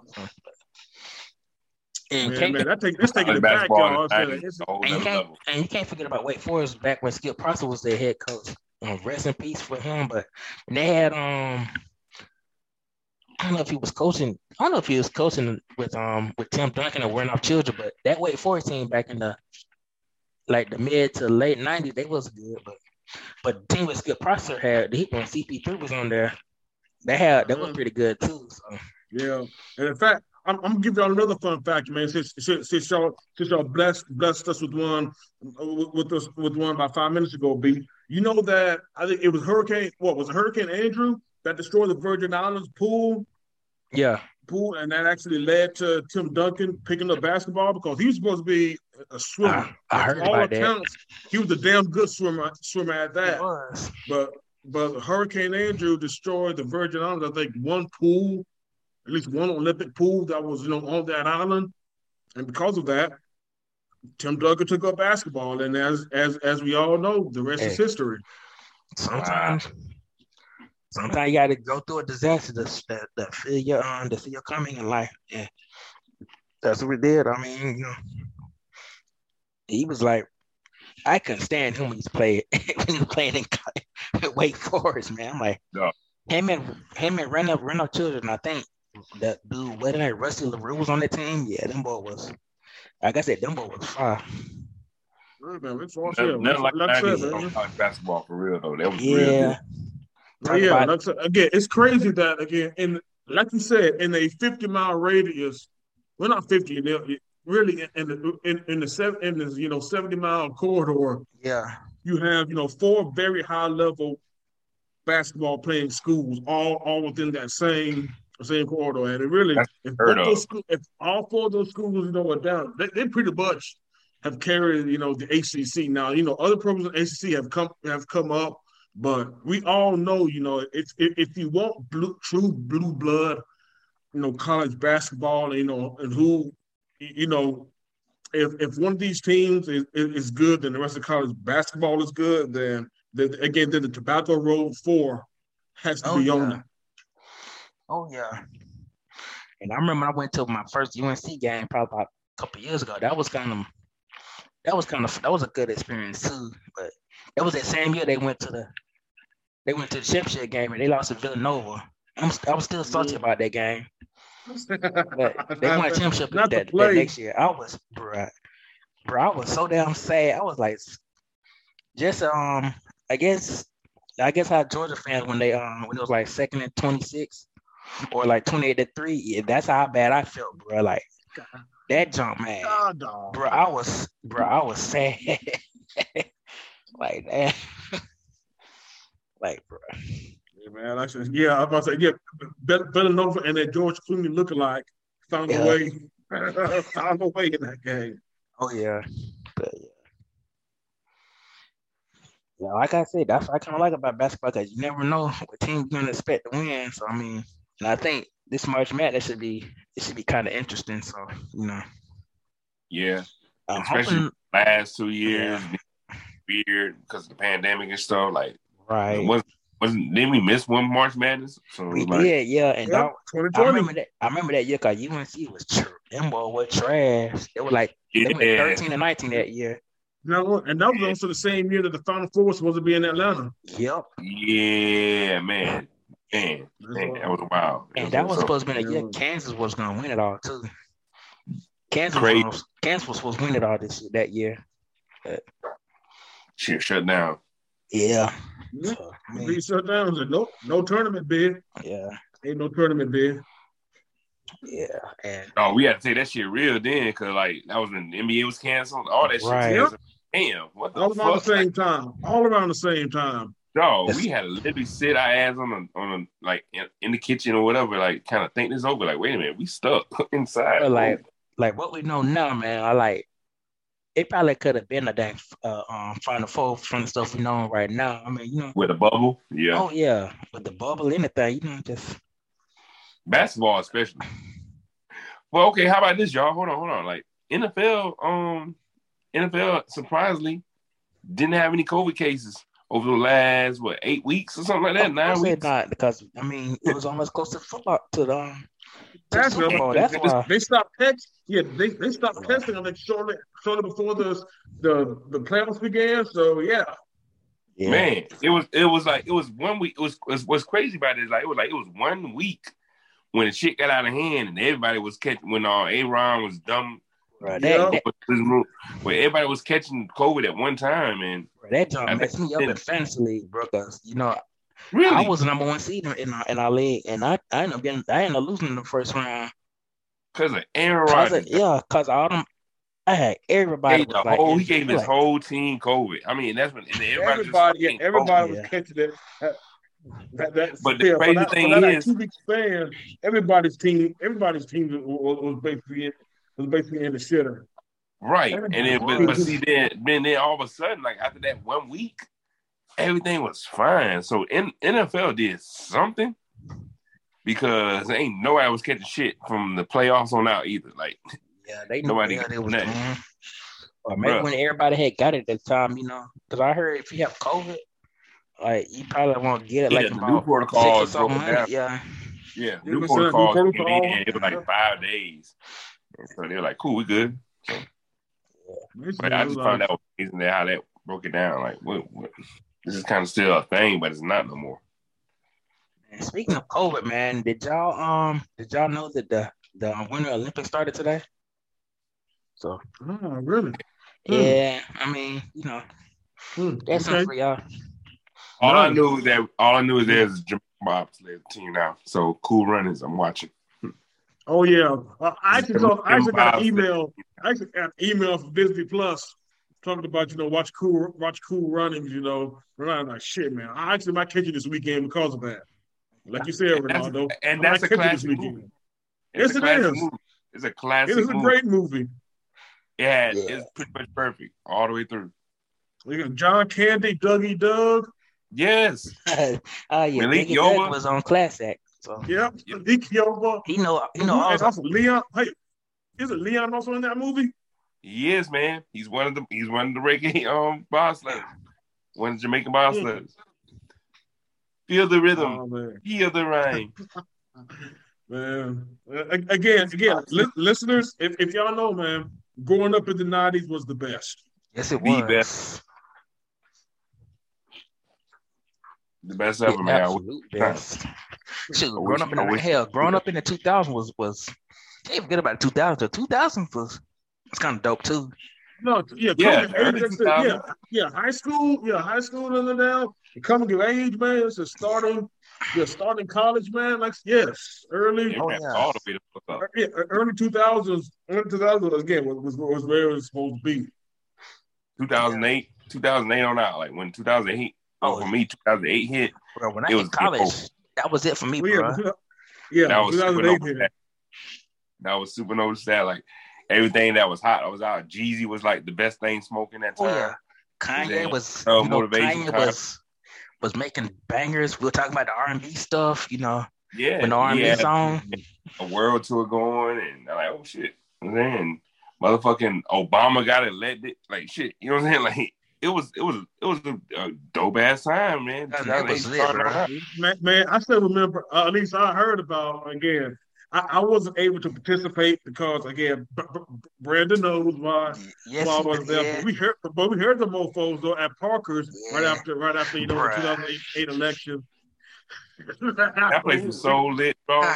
Speaker 2: And
Speaker 4: Man,
Speaker 2: can't
Speaker 4: man, that take this taking
Speaker 3: College
Speaker 4: it back,
Speaker 3: basketball
Speaker 4: y'all.
Speaker 3: in the
Speaker 4: I'm saying,
Speaker 3: 90s,
Speaker 4: it's-
Speaker 3: a whole
Speaker 2: And you can't and you can't forget about Wake Forest back when Skip Prosser was their head coach. Um, rest in peace for him. But when they had um, I don't know if he was coaching. I don't know if he was coaching with um with Tim Duncan or Randolph Childress, but that Wake Forest team back in the like the mid to late nineties, they was good. But but the team with Skip Prosser had he when CP3 was on there, they had they was pretty good too. So
Speaker 4: Yeah, and in fact, I'm, I'm gonna give y'all another fun fact, man. Since since, since y'all since y'all blessed blessed us with one with, with us with one about five minutes ago, B. You know that I think it was Hurricane. What was it, Hurricane Andrew that destroyed the Virgin Islands pool
Speaker 2: yeah,
Speaker 4: pool, and that actually led to Tim Duncan picking up basketball because he was supposed to be a swimmer.
Speaker 2: I, I heard
Speaker 4: All
Speaker 2: about that.
Speaker 4: accounts, he was a damn good swimmer swimmer at that. But but Hurricane Andrew destroyed the Virgin Islands. I think one pool, at least one Olympic pool that was you know on that island, and because of that, Tim Duncan took up basketball, and as as as we all know, the rest is history.
Speaker 2: Sometimes, sometimes you got to go through a disaster to, to, to feel your um to feel your coming in life. Yeah, that's what we did. I mean, you know, he was like, I couldn't stand him when he played when he was playing in with Wake Forest, man. I'm like,
Speaker 3: Yeah.
Speaker 2: him and him and Randall Randall Childress. I think that dude, what that Rusty LaRue was on the team. Yeah, them boy was. Like I said, them boy was fire.
Speaker 4: Yeah, man, it's all
Speaker 3: Nothing, nothing like
Speaker 4: like I said,
Speaker 3: 90s
Speaker 4: man.
Speaker 3: on basketball for real though. That was real
Speaker 2: Yeah,
Speaker 3: good.
Speaker 2: Talk
Speaker 4: yeah, like again, it's crazy that again, in like you said, in a 50 mile radius, we're well, not 50, they- really in, in the in, in the seven in the you know 70 mile corridor,
Speaker 2: yeah,
Speaker 4: you have you know four very high level basketball playing schools, all all within that same same corridor. And it really,
Speaker 3: That's
Speaker 4: if,
Speaker 3: heard of.
Speaker 4: those school, if all four of those schools, you know, are down, they, they pretty much have carried, you know, the ACC. Now, you know, other programs in ACC have come have come up, but we all know, you know, if if, if you want blue, true blue blood, you know, college basketball, you know, and who, you know, if if one of these teams is, is good, then the rest of college basketball is good. Then, then again, then the Tobacco Road Four has to
Speaker 2: Oh,
Speaker 4: be
Speaker 2: yeah.
Speaker 4: on it.
Speaker 2: Oh yeah. And I remember I went to my first UNC game probably about a couple years ago. That was kind of that was kind of that was a good experience too. But that was that same year they went to the they went to the championship game and they lost to Villanova. I'm, I was still salty mm-hmm. about that game, but they won a championship that, that next year. I was, bruh, bro, I was so damn sad. I was like, just um, I guess, I guess how Georgia fans when they um when it was like second and twenty six, or like twenty eight to three. Yeah, that's how bad I felt, bro. Like that jump, man,
Speaker 4: dog.
Speaker 2: bro. I was, bro, I was sad, like that, like, bro.
Speaker 4: Yeah, man. I said, yeah, I was about to say, yeah, Vill- Villanova and that George Clooney looking like found
Speaker 2: Yeah.
Speaker 4: a way, found a way in that game.
Speaker 2: Oh yeah, but yeah. Yeah, like I said, that's what I kind of like about basketball because you never know what team you're gonna expect to win. So I mean, and I think this March Madness should be it should be kind of interesting. So you know,
Speaker 3: Yeah.
Speaker 2: I'm
Speaker 3: Especially-
Speaker 2: hoping
Speaker 3: Last two years, weird because of the pandemic and stuff. Like,
Speaker 2: right.
Speaker 3: wasn't wasn't didn't we miss one March Madness? So
Speaker 2: We
Speaker 3: like,
Speaker 2: did, yeah, and
Speaker 4: Yeah,
Speaker 2: dog, I remember that. I remember that year because UNC was tr- them boy was trash. They were like they went 13 and 19 that year.
Speaker 4: No, and that was also the same year that the Final Four was supposed to be in Atlanta.
Speaker 2: Yep,
Speaker 3: yeah, man, man, man, that was wild.
Speaker 2: and that was
Speaker 3: so-
Speaker 2: supposed to be the year Kansas was gonna win it all too. Kansas
Speaker 3: Crazy.
Speaker 2: was, Kansas was supposed to win it all this that year.
Speaker 3: shit shut down.
Speaker 2: Yeah.
Speaker 4: Yeah.
Speaker 2: So, I mean,
Speaker 4: shut down and said, nope, no tournament bid.
Speaker 2: yeah,
Speaker 4: Ain't no tournament bid.
Speaker 2: yeah, and
Speaker 3: Oh, we had to take that shit real then, cause like that was when the NBA was canceled, all that shit.
Speaker 2: Right.
Speaker 3: canceled. Damn, what the
Speaker 4: All around the same time. All around the same time.
Speaker 3: No, we had to literally sit our ass on a on a like in, in the kitchen or whatever, like kind of think this over. Like, wait a minute, we stuck inside.
Speaker 2: Like- like what we know now, man. I like it. Probably could have been a dang uh, um Final Four from the stuff we know right now. I mean, you know.
Speaker 3: with a bubble, yeah,
Speaker 2: Oh yeah, with the bubble, anything, you know, just
Speaker 3: basketball especially. Well, okay, how about this, y'all? Hold on, hold on. Like NFL, um, NFL surprisingly didn't have any COVID cases over the last what eight weeks or something like that.
Speaker 2: I
Speaker 3: Nine
Speaker 2: said
Speaker 3: weeks.
Speaker 2: not because I mean it was almost close to football to the um, to the
Speaker 4: That's
Speaker 2: Super
Speaker 4: what-
Speaker 2: That's
Speaker 4: they,
Speaker 2: why.
Speaker 4: they stopped text. Yeah, they, they stopped testing on it shortly shortly before the the the playoffs began. So yeah,
Speaker 2: Yeah.
Speaker 3: Man, it was it was like it was one week. It was, it was what's crazy about it is like it was like it was one week when the shit got out of hand and everybody was catching when uh, Aaron was dumb.
Speaker 2: Right,
Speaker 4: Yeah.
Speaker 2: that, that,
Speaker 3: Where everybody was catching COVID at one time and
Speaker 2: that jump
Speaker 3: I
Speaker 2: messed me up in fantasy league, bro. Cause you know
Speaker 3: really
Speaker 2: I was the number one seed in our in our league, and I I ended up getting I ended up losing in the first round.
Speaker 3: because of Aaron
Speaker 2: Cause
Speaker 3: Rodgers.
Speaker 2: of, yeah, cause all them I had everybody
Speaker 3: Gave
Speaker 2: was
Speaker 3: the
Speaker 2: like,
Speaker 3: whole, he gave his
Speaker 2: like,
Speaker 3: whole team COVID. I mean, that's when everybody,
Speaker 4: everybody, yeah, everybody was
Speaker 2: Yeah.
Speaker 4: catching it. That, that,
Speaker 3: But the
Speaker 4: yeah,
Speaker 3: crazy
Speaker 4: that,
Speaker 3: thing
Speaker 4: for that
Speaker 3: is-
Speaker 4: two week span, everybody's team, everybody's team was, was basically in, was basically in the shitter.
Speaker 3: right. And then, but, but see, then, then, then all of a sudden, like after that one week, everything was fine. So in, NFL did something because ain't nobody was catching shit from the playoffs on out either. Like
Speaker 2: yeah, they
Speaker 3: Nobody
Speaker 2: what they was
Speaker 3: nothing.
Speaker 2: Or maybe
Speaker 3: Bruh.
Speaker 2: when everybody had got it at the time, you know, because I heard if you have COVID, like you probably won't get it
Speaker 3: yeah,
Speaker 2: like
Speaker 3: the new
Speaker 2: six or
Speaker 3: protocols
Speaker 2: something.
Speaker 3: broke down.
Speaker 2: Yeah,
Speaker 3: Yeah,
Speaker 4: Yeah,
Speaker 3: new
Speaker 4: but so that new
Speaker 3: protocols. came
Speaker 4: protocol-
Speaker 3: It was like five days. And so they're like, cool, we good. But I just found out amazing that how that broke it down. Like, what, what, this is kind of still a thing, but it's not no more.
Speaker 2: And speaking of COVID, man, did y'all um did y'all know that the the Winter Olympics started today? So
Speaker 4: Oh, really? Hmm.
Speaker 2: yeah, I mean, you know,
Speaker 4: Hmm,
Speaker 2: that's
Speaker 4: okay.
Speaker 2: something for y'all.
Speaker 3: All I knew is that all I knew is there's Jamal bobsled team now. So cool runnings. I'm watching.
Speaker 4: Oh yeah, uh, I actually saw, I actually got an email. I actually got an email from Disney Plus talking about you know watch cool watch cool runnings. You know, and I'm like shit, man. I actually might catch you this weekend because of that. Like you said,
Speaker 3: And that's-
Speaker 4: Ronaldo.
Speaker 3: and that's a
Speaker 4: catch this
Speaker 3: classic
Speaker 4: weekend.
Speaker 3: movie.
Speaker 4: Yes,
Speaker 3: It's a
Speaker 4: it
Speaker 3: classic
Speaker 4: is.
Speaker 3: movie. It's a classic
Speaker 4: It is a
Speaker 3: movie.
Speaker 4: great movie.
Speaker 3: Yeah,
Speaker 5: Yeah.
Speaker 3: it's pretty much perfect all the way through.
Speaker 4: We got John Candy, Dougie Doug.
Speaker 3: Yes.
Speaker 2: oh yeah,
Speaker 3: Malik
Speaker 2: Biggie Doug
Speaker 3: Yoba?
Speaker 2: was on Class Act, so
Speaker 4: Yep.
Speaker 3: Yep.
Speaker 4: Nick Yoba.
Speaker 2: he know he know all
Speaker 4: and also Leon. Hey, is it Leon also in that movie?
Speaker 3: He is, man. He's one of the he's one of the reggae um bobsledders. One of the Jamaican boss
Speaker 4: Mm.
Speaker 3: Feel the rhythm.
Speaker 4: Oh
Speaker 3: Feel the rhyme.
Speaker 4: man. Uh, again, again, li- listeners, if, if y'all know, man, growing up in the '90s was the best.
Speaker 2: Yes, it was
Speaker 3: The
Speaker 2: was.
Speaker 3: best. The best
Speaker 2: The
Speaker 3: ever, man. I
Speaker 2: absolute best. Shoot, growing up in the hell, growing up in the 2000s was was. Can't forget about the 2000s. The 2000s was it's kind of dope too.
Speaker 4: No, yeah,
Speaker 3: Yeah,
Speaker 4: coming of
Speaker 3: early
Speaker 4: age, that's it.
Speaker 3: 2000s.
Speaker 4: yeah, yeah, high school, yeah, high school and then now coming of age, man. It's a starting, yeah, starting college, man. Like yes, early,
Speaker 2: Oh, yeah.
Speaker 3: all the way the fuck up.
Speaker 4: yeah, early two thousands, early two thousands again was, was was where it was supposed to be.
Speaker 3: 2008, 2008 on out. Like when 2008,
Speaker 2: Oh,
Speaker 3: oh, for me, 2008 hit,
Speaker 2: Bro, when I
Speaker 3: It was
Speaker 2: college,
Speaker 3: over.
Speaker 2: that was it for me,
Speaker 4: Well, yeah,
Speaker 2: bro.
Speaker 4: but- yeah,
Speaker 3: that was
Speaker 4: 2008
Speaker 3: supernova.
Speaker 4: hit.
Speaker 3: Stat. That was supernova stat. Like everything that was hot, I was out. Jeezy was like the best thing smoking that time.
Speaker 2: Oh
Speaker 3: time.
Speaker 2: yeah, Kanye
Speaker 3: Yeah.
Speaker 2: was
Speaker 3: Uh,
Speaker 2: you know,
Speaker 3: motivation
Speaker 2: Kanye
Speaker 3: time.
Speaker 2: was was making bangers. We were talking about the R and B stuff, you know,
Speaker 3: Yeah,
Speaker 2: when the R and B song.
Speaker 3: a world tour going, and I'm like, oh shit, and then motherfucking Obama got elected. Like shit, you know what I'm saying? Like it was, it was, it was a, a dope ass time, man.
Speaker 2: That- that was lit,
Speaker 3: started
Speaker 2: bro.
Speaker 3: out.
Speaker 4: Man, man, I still remember. Uh, at least I heard about again. I, I wasn't able to participate because again, B- B- Brandon knows why.
Speaker 2: Yes,
Speaker 4: why I wasn't there.
Speaker 2: yeah.
Speaker 4: But we heard, but we heard the mofo's though at Parker's right after, right after you know
Speaker 2: Bruh.
Speaker 4: the 2008 election.
Speaker 3: That place was so lit, bro.
Speaker 2: Man,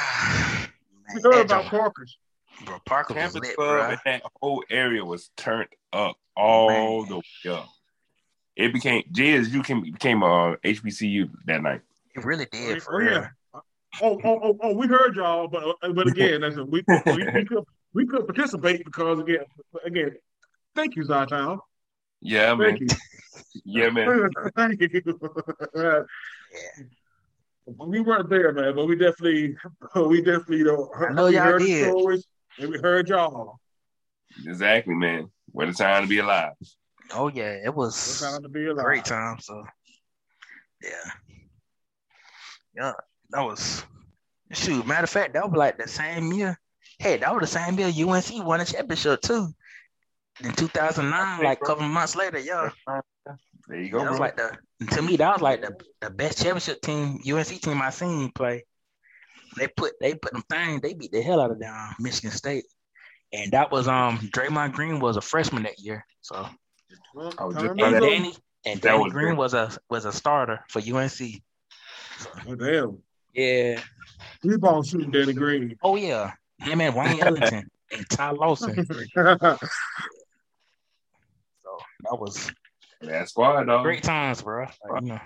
Speaker 4: We heard about
Speaker 2: joint-
Speaker 4: Parker's.
Speaker 2: bro, Parker was lit,
Speaker 3: Club
Speaker 2: bro.
Speaker 3: and that whole area was turned up all
Speaker 2: Man.
Speaker 3: the way up. It became JSU came, became uh, a HBCU that night.
Speaker 2: It really did, oh, for
Speaker 4: Oh,
Speaker 2: real.
Speaker 4: yeah. Oh, oh, oh, oh, we heard y'all, but uh, but again, that's we we, we could we could participate because again, again, thank you, Zytown.
Speaker 3: Yeah, man.
Speaker 4: You.
Speaker 3: Yeah, man.
Speaker 4: Thank you.
Speaker 2: Yeah.
Speaker 4: We weren't there, man, but we definitely, we definitely, you know,
Speaker 2: I know y'all
Speaker 4: heard the
Speaker 2: did.
Speaker 4: stories and we heard y'all.
Speaker 3: Exactly, man. What a time to be alive.
Speaker 2: Oh yeah, it
Speaker 4: What
Speaker 2: was
Speaker 4: time to be
Speaker 2: a
Speaker 4: alive.
Speaker 2: great time. So yeah, yeah, that was shoot. Matter of fact, that was like the same year. Hey, that was the same year UNC won a championship too. In 2009, like a couple months later, yeah,
Speaker 3: There you go,
Speaker 2: that was
Speaker 3: bro.
Speaker 2: like the to me that was like the, the best championship team UNC team I seen play. They put they put them things. They beat the hell out of down Michigan State, and that was um Draymond Green was a freshman that year. So
Speaker 4: Well,
Speaker 3: I was just
Speaker 2: and
Speaker 3: about
Speaker 4: is
Speaker 3: to-
Speaker 4: up.
Speaker 2: Danny and
Speaker 3: That
Speaker 2: Danny
Speaker 3: was
Speaker 2: Green
Speaker 3: great.
Speaker 2: was a was a starter for UNC.
Speaker 4: Oh, damn.
Speaker 2: Yeah.
Speaker 4: Three ball shooting Danny Green.
Speaker 2: Oh yeah. Him and Wayne Ellington and Ty Lawson. So that was
Speaker 3: That squad, dog.
Speaker 2: great times, bro. Like, you know,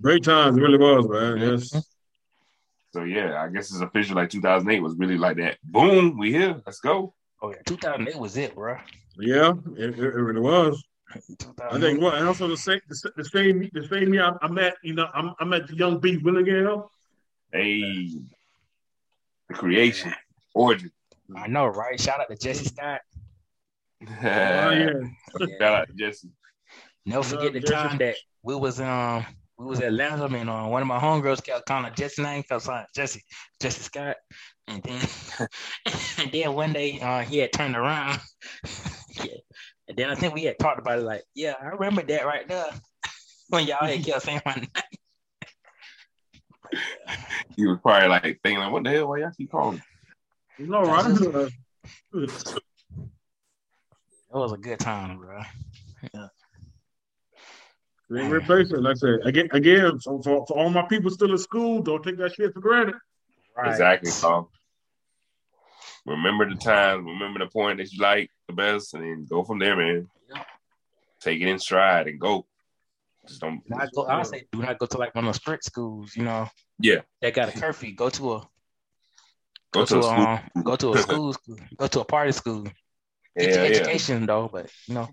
Speaker 4: Great times, it really was, man. Yes.
Speaker 3: So yeah, I guess it's official. Like 2008 was really like that. Boom, we here. Let's go.
Speaker 2: oh yeah, 2008 was it, bro.
Speaker 4: Yeah, it, it, it really was. I think what and also the same the, the same the same year I, I met you know I'm I met the young B Willingham.
Speaker 3: Hey, the creation, origin.
Speaker 2: I know, right? Shout out to Jesse Scott.
Speaker 4: Oh yeah.
Speaker 3: Shout out to Jesse.
Speaker 2: Never forget the
Speaker 4: Jesse.
Speaker 2: time that we was um we was at Lanham and uh, one of my homegirls kept calling Jesse's name, kept saying Jesse, Jesse Scott. And then and then one day uh, he had turned around. yeah. And then I think we had talked about it like, yeah, I remember that right there. when y'all had kept saying my name.
Speaker 3: He was probably like thinking like, what the hell? Why y'all keep calling?
Speaker 4: You know, right?
Speaker 2: That was a good time, bro.
Speaker 4: Can't replace it. Like I said, again, again. So for, for all my people still in school, don't take that shit for granted.
Speaker 2: Right.
Speaker 3: Exactly, Tom. Remember the times, remember the point that you like the best, and then go from there, man.
Speaker 2: Yeah.
Speaker 3: Take it in stride and go. Just don't.
Speaker 2: Do not go, I would say do not go to like one of those strict schools, you know,
Speaker 3: Yeah,
Speaker 2: that got a curfew. Go to a
Speaker 3: go to a school.
Speaker 2: um, go to a school, school, go to a party school. Get
Speaker 3: Yeah,
Speaker 2: your
Speaker 3: yeah.
Speaker 2: education though, but you know,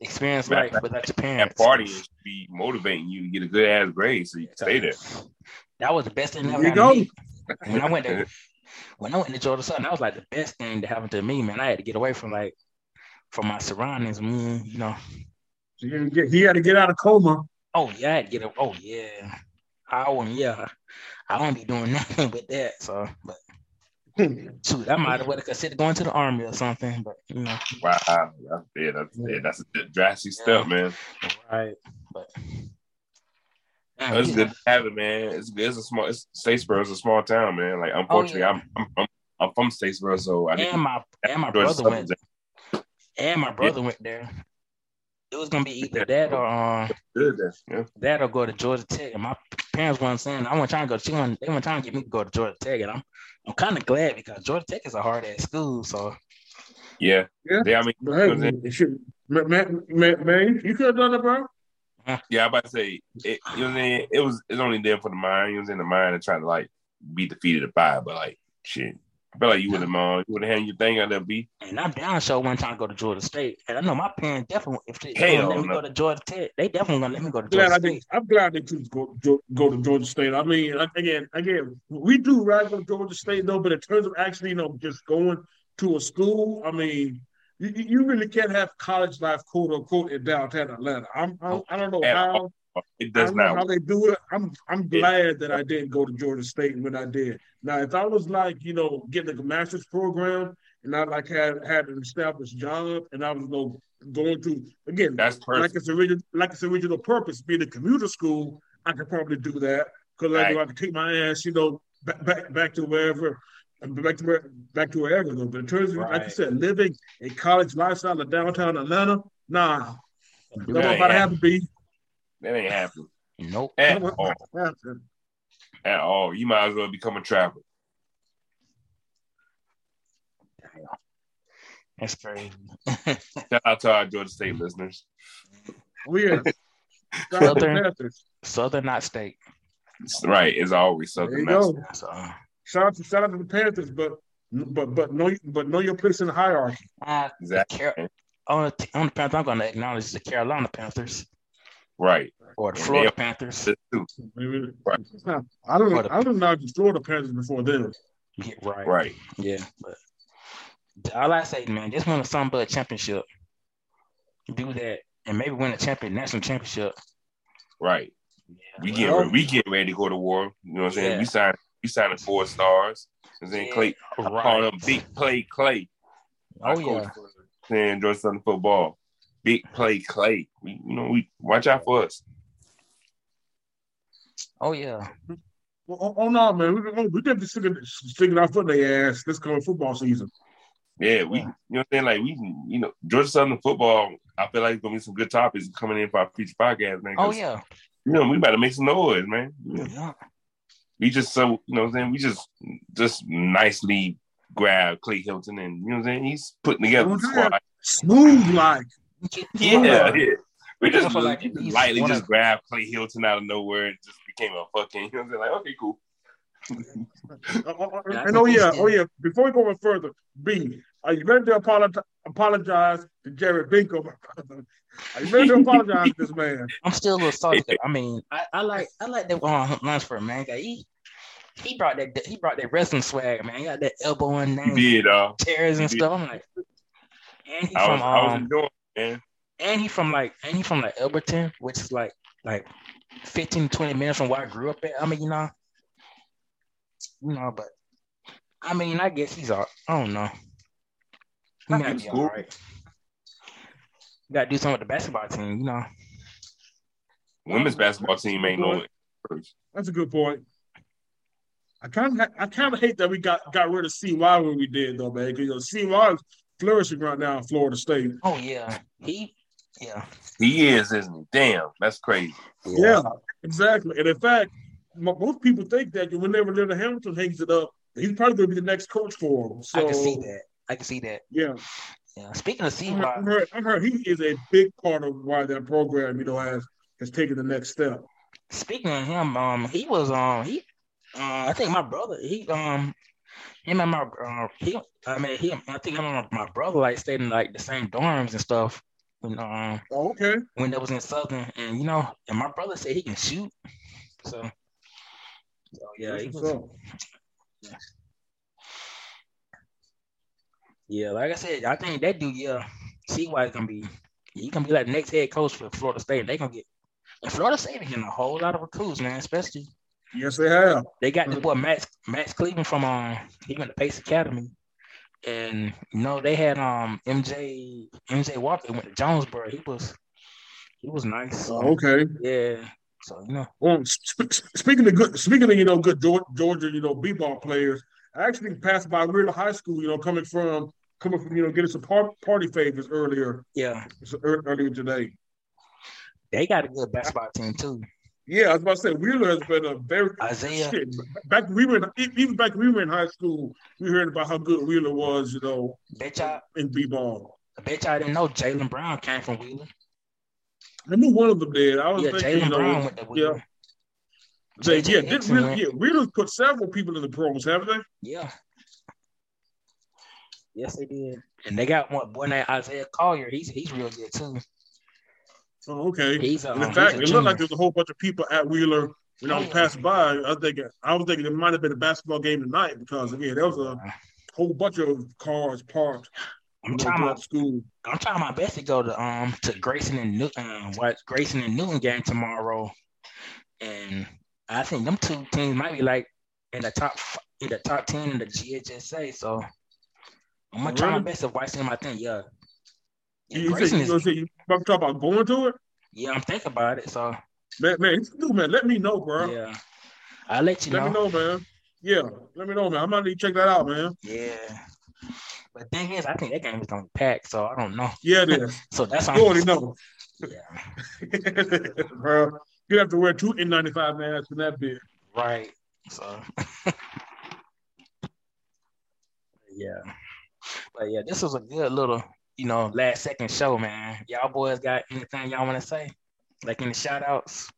Speaker 2: experience
Speaker 3: Right.
Speaker 2: life without your
Speaker 3: That
Speaker 2: parents.
Speaker 3: party should be motivating you to get a good ass grade so you can stay there.
Speaker 2: That was the best thing that
Speaker 4: There you go.
Speaker 2: me. When I went to when I went to Georgia Southern, that was like the best thing that happened to me, man. I had to get away from like from my surroundings, me, you know.
Speaker 4: He had to get, he had to get out of coma.
Speaker 2: Oh yeah, I had to get a, oh yeah. I wouldn't yeah. I won't be doing nothing with that. So but shoot, I might have would have considered going to the army or something, but you know,
Speaker 3: Wow, that's, yeah, that's, yeah, that's a drastic step, man.
Speaker 2: right. But Man,
Speaker 3: It's
Speaker 2: we-
Speaker 3: good to have it, man. It's good. It's a small. It's, Statesboro is a small town, man. Like oh, unfortunately,
Speaker 2: Oh, yeah.
Speaker 3: I'm, I'm I'm I'm from Statesboro, so I didn't.
Speaker 2: and my and my brother went and my brother went there. It was gonna be either that or um.
Speaker 3: Yeah.
Speaker 2: that or go to Georgia Tech. And my parents weren't saying I wasn't trying to go. She wasn't, they weren't trying to get me to go to Georgia Tech, and I'm I'm kind of glad because Georgia Tech is a hard ass school. So
Speaker 3: Yeah.
Speaker 4: Yeah.
Speaker 3: Yeah, I mean,
Speaker 4: But hey,
Speaker 3: Was it-
Speaker 4: it should, man, man, man, man, you could have done it, bro.
Speaker 3: yeah, I'm about to say, it, you know what I'm saying? It was, it's only there for the mind. You know what The mind and trying to like be defeated at five, but like, shit. I feel like you would have, uh, you would have had your thing out there, B.
Speaker 2: and I'm down sure one time to go to Georgia State, and I know my parents definitely if they,
Speaker 3: Hell
Speaker 2: gonna let me
Speaker 3: no.
Speaker 2: go to Georgia Tech, they definitely gonna let me go to
Speaker 4: Glad
Speaker 2: Georgia
Speaker 4: I
Speaker 2: State.
Speaker 4: I'm glad they could go, go go to Georgia State. I mean, again, again, we do right go to Georgia State though, but in terms of actually, you know, just going to a school, I mean, you, you really can't have college life, quote unquote, in downtown Atlanta. I'm, I'm I don't know
Speaker 3: At
Speaker 4: how.
Speaker 3: It
Speaker 4: I
Speaker 3: does
Speaker 4: know how they do it. I'm I'm glad that I didn't go to Georgia State when I did. Now, if I was like, you know, getting a master's program and I like had had an established job and I was know, going to again
Speaker 3: That's
Speaker 4: like its original like its original purpose, being a commuter school, I could probably do that because like,
Speaker 3: Right.
Speaker 4: I could take my ass, you know, back back, back to wherever. Back to where, back to wherever though. But in terms of, like you said, living a college lifestyle in downtown Atlanta, nah,
Speaker 3: Yeah,
Speaker 2: that.
Speaker 4: about to happen. Be
Speaker 3: That ain't happening
Speaker 2: Nope.
Speaker 3: at all.
Speaker 4: about to happen.
Speaker 3: At all. You might as well become a traveler.
Speaker 2: That's crazy.
Speaker 3: Shout out to our Georgia State listeners.
Speaker 4: We yeah. Shout out to the
Speaker 2: Southern.
Speaker 4: Panthers.
Speaker 2: Southern not state.
Speaker 3: Right. It's always
Speaker 4: There
Speaker 3: something
Speaker 4: you go.
Speaker 2: So
Speaker 4: Shout out to shout out to the Panthers, but but but know but know your place in the hierarchy.
Speaker 2: uh,
Speaker 3: Exactly.
Speaker 2: Car- on the on the Panthers, I'm gonna acknowledge the Carolina Panthers
Speaker 3: Right.
Speaker 2: or the Florida
Speaker 3: they-
Speaker 2: Panthers.
Speaker 3: Too.
Speaker 4: Maybe-
Speaker 3: Right.
Speaker 4: I don't
Speaker 2: Or the-
Speaker 4: I don't know if the Florida Panthers before them.
Speaker 2: Yeah, right.
Speaker 3: Right.
Speaker 2: Yeah, but all I say, man, just win a something but championship. Do that, and maybe win a champion national championship.
Speaker 3: Right.
Speaker 2: Yeah,
Speaker 3: We
Speaker 2: well,
Speaker 3: get we get ready to go to war. You know what I'm saying?
Speaker 2: Yeah.
Speaker 3: We signed we signed four stars. And then
Speaker 2: Yeah,
Speaker 3: Clay calling him Big Play Clay.
Speaker 2: Oh
Speaker 3: Our coach
Speaker 2: yeah,
Speaker 3: for Saying Georgia Southern football. Big Play Clay. We you know we watch out for us.
Speaker 2: oh yeah.
Speaker 4: Well, oh, oh no, man, we we we definitely sticking sticking our foot in their ass this coming football season.
Speaker 3: Yeah, we you know what I'm saying? Like we you know, Georgia Southern football, I feel like it's gonna be some good topics coming in for our future podcast, man.
Speaker 2: Oh yeah.
Speaker 3: You know, we about to make some noise, man. You
Speaker 2: Yeah.
Speaker 3: we just so you know what I'm saying, we just just nicely grab Clay Helton and you know what I'm saying? He's putting together the squad.
Speaker 4: Smooth like.
Speaker 3: Yeah, yeah. We just,
Speaker 2: I like
Speaker 3: we just lightly just
Speaker 2: of-
Speaker 3: grabbed Clay Helton out of nowhere and just became a fucking, you know what I'm saying? Like, okay, cool.
Speaker 4: Uh,
Speaker 2: Yeah, I
Speaker 4: and oh yeah,
Speaker 2: he's
Speaker 4: oh yeah. Before we go any further, B, are you ready to apologize apologize to Jared Benko? Are you ready to apologize to this man?
Speaker 2: I'm still a little salty. 'cause, I mean, I, I like I like that uh, Lunsford man. 'cause He he brought that he brought that wrestling swag, man. He got that elbow and
Speaker 3: He
Speaker 2: name
Speaker 3: uh,
Speaker 2: tears and
Speaker 3: he
Speaker 2: stuff. I'm like, and he
Speaker 3: I
Speaker 2: from
Speaker 3: was, I was
Speaker 2: um,
Speaker 3: enjoying it, man.
Speaker 2: and he from like and he from like Elberton, which is like like 15 20 minutes from where I grew up at. I mean, you know, you know, but I mean, I guess he's all I don't know. He might be
Speaker 3: cool.
Speaker 2: all right. Got to do something with the basketball team, you know.
Speaker 3: Women's basketball team ain't going.
Speaker 4: That's a good point. I kind of I kind of hate that we got got rid of CY when we did though, man. Because you know CY is flourishing right now in Florida State.
Speaker 2: Oh yeah, he yeah
Speaker 3: He is, isn't he? Damn, that's crazy.
Speaker 4: Yeah, exactly. And in fact, mo- most people think that whenever Leonard Hamilton hangs it up, he's probably going to be the next coach for him. So
Speaker 2: I can see that. I can see that.
Speaker 4: yeah,
Speaker 2: Yeah. Speaking of
Speaker 4: I heard, I heard, I heard he is a big part of why that program, you know, has has taken the next step.
Speaker 2: speaking of him, um, he was um he, uh, I think my brother he um him and my uh, he I mean he I think him and my brother like stayed in like the same dorms and stuff. when um
Speaker 4: Oh, okay.
Speaker 2: when that was in Southern, and you know, and my brother said he can shoot. So, so yeah,
Speaker 4: That's
Speaker 2: he was,
Speaker 4: up.
Speaker 2: yeah. Like I said, I think that dude, yeah, CY he's gonna be. He gonna be like the next head coach for Florida State. They gonna get. And Florida State getting a whole lot of recruits, man. Especially
Speaker 4: Yes, they have.
Speaker 2: they got the boy Max Max Cleveland from um he went to Pace Academy, and you know they had um MJ MJ Walker went to Jonesboro. He was he was nice.
Speaker 4: Oh, okay.
Speaker 2: Yeah. So you know.
Speaker 4: Well, sp- sp- speaking of good, speaking of you know good Georgia, you know b-ball players, I actually passed by Wheeler High School. You know, coming from coming from you know getting some par- party favors earlier
Speaker 2: Yeah,
Speaker 4: earlier today.
Speaker 2: they got a good basketball team too.
Speaker 4: Yeah, I was about to say Wheeler has been a very
Speaker 2: Isaiah.
Speaker 4: shit. Back we were in, even back when we were in high school, we heard about how good Wheeler was. You know,
Speaker 2: Bet y'all,
Speaker 4: in b-ball.
Speaker 2: I bet y'all didn't know Jaylen Brown came from Wheeler.
Speaker 4: I knew one of them did. I was
Speaker 2: Yeah,
Speaker 4: thinking,
Speaker 2: Jaylen
Speaker 4: you know,
Speaker 2: Brown went to Wheeler.
Speaker 4: Say,
Speaker 2: JJ
Speaker 4: yeah, did
Speaker 2: Dixon
Speaker 4: Wheeler, yeah, Wheeler's put several people in the pros, haven't they?
Speaker 2: Yeah. Yes, they did. And they got one boy named Isaiah Collier. He's he's real good too.
Speaker 4: Oh, okay.
Speaker 2: He's a,
Speaker 4: And in fact, it looked like there's a whole bunch of people at Wheeler when I was passing by. I was thinking, I was thinking it might have been a basketball game tonight because again, there was a whole bunch of cars parked
Speaker 2: I'm trying my
Speaker 4: school.
Speaker 2: I'm trying my best to go to um to Grayson and Newton um, watch Grayson and Newton game tomorrow, and I think them two teams might be like in the top in the top ten in the GHSA. So I'm gonna try my best to watch them. I think yeah.
Speaker 4: You,
Speaker 2: Grayson
Speaker 4: said, you, gonna say you talk about going to it?
Speaker 2: yeah, I'm thinking about it. So
Speaker 4: Man, man, dude, man, let me know, bro.
Speaker 2: yeah, I'll let you
Speaker 4: let
Speaker 2: know.
Speaker 4: me know, man. Yeah, let me know, man. I might need to check that out, man.
Speaker 2: Yeah. But thing is, I think that game is gonna be packed, so I don't know.
Speaker 4: Yeah, it is.
Speaker 2: So that's
Speaker 4: how
Speaker 2: You
Speaker 4: already know,
Speaker 2: yeah,
Speaker 4: bro. You have to wear two N95 masks in that bit.
Speaker 2: right. So yeah, but yeah, this was a good little, you know, last second show, man. Y'all boys got anything y'all want to say? Like any shout outs?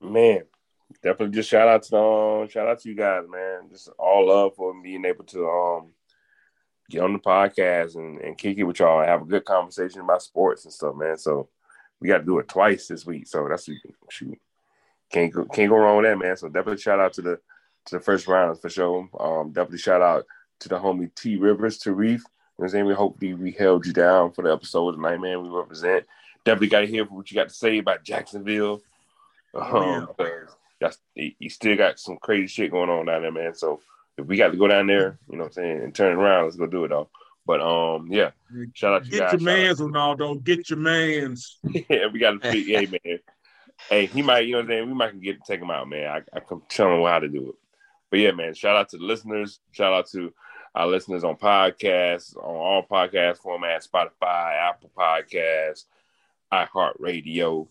Speaker 3: Man, definitely just shout out to um, shout out to you guys, man. Just all love for being able to um get on the podcast and, and kick it with y'all and have a good conversation about sports and stuff, man. So we got to do it twice this week. So that's shoot. Can't go can't go wrong with that, man. So definitely shout out to the to the first round for sure. Um, definitely shout out to the homie T Rivers, Tarif. You know what I'm saying? We hopefully we held you down for the episode tonight, man. We represent. Definitely got to hear what you got to say about Jacksonville.
Speaker 4: Oh,
Speaker 3: Um, he, he still got some crazy shit going on down there, man. So if we got to go down there, you know what I'm saying, and turn around, let's go do it though. But um, yeah, shout out to you
Speaker 4: Get
Speaker 3: guys.
Speaker 4: your mans, Ronaldo. Get your mans.
Speaker 3: yeah, we got to speak. hey, man. Hey, he might, you know what I'm saying? We might get take him out, man. I, I can tell him how to do it. But yeah, man, shout out to the listeners. Shout out to our listeners on podcasts, on all podcast formats, Spotify, Apple Podcasts, iHeartRadio,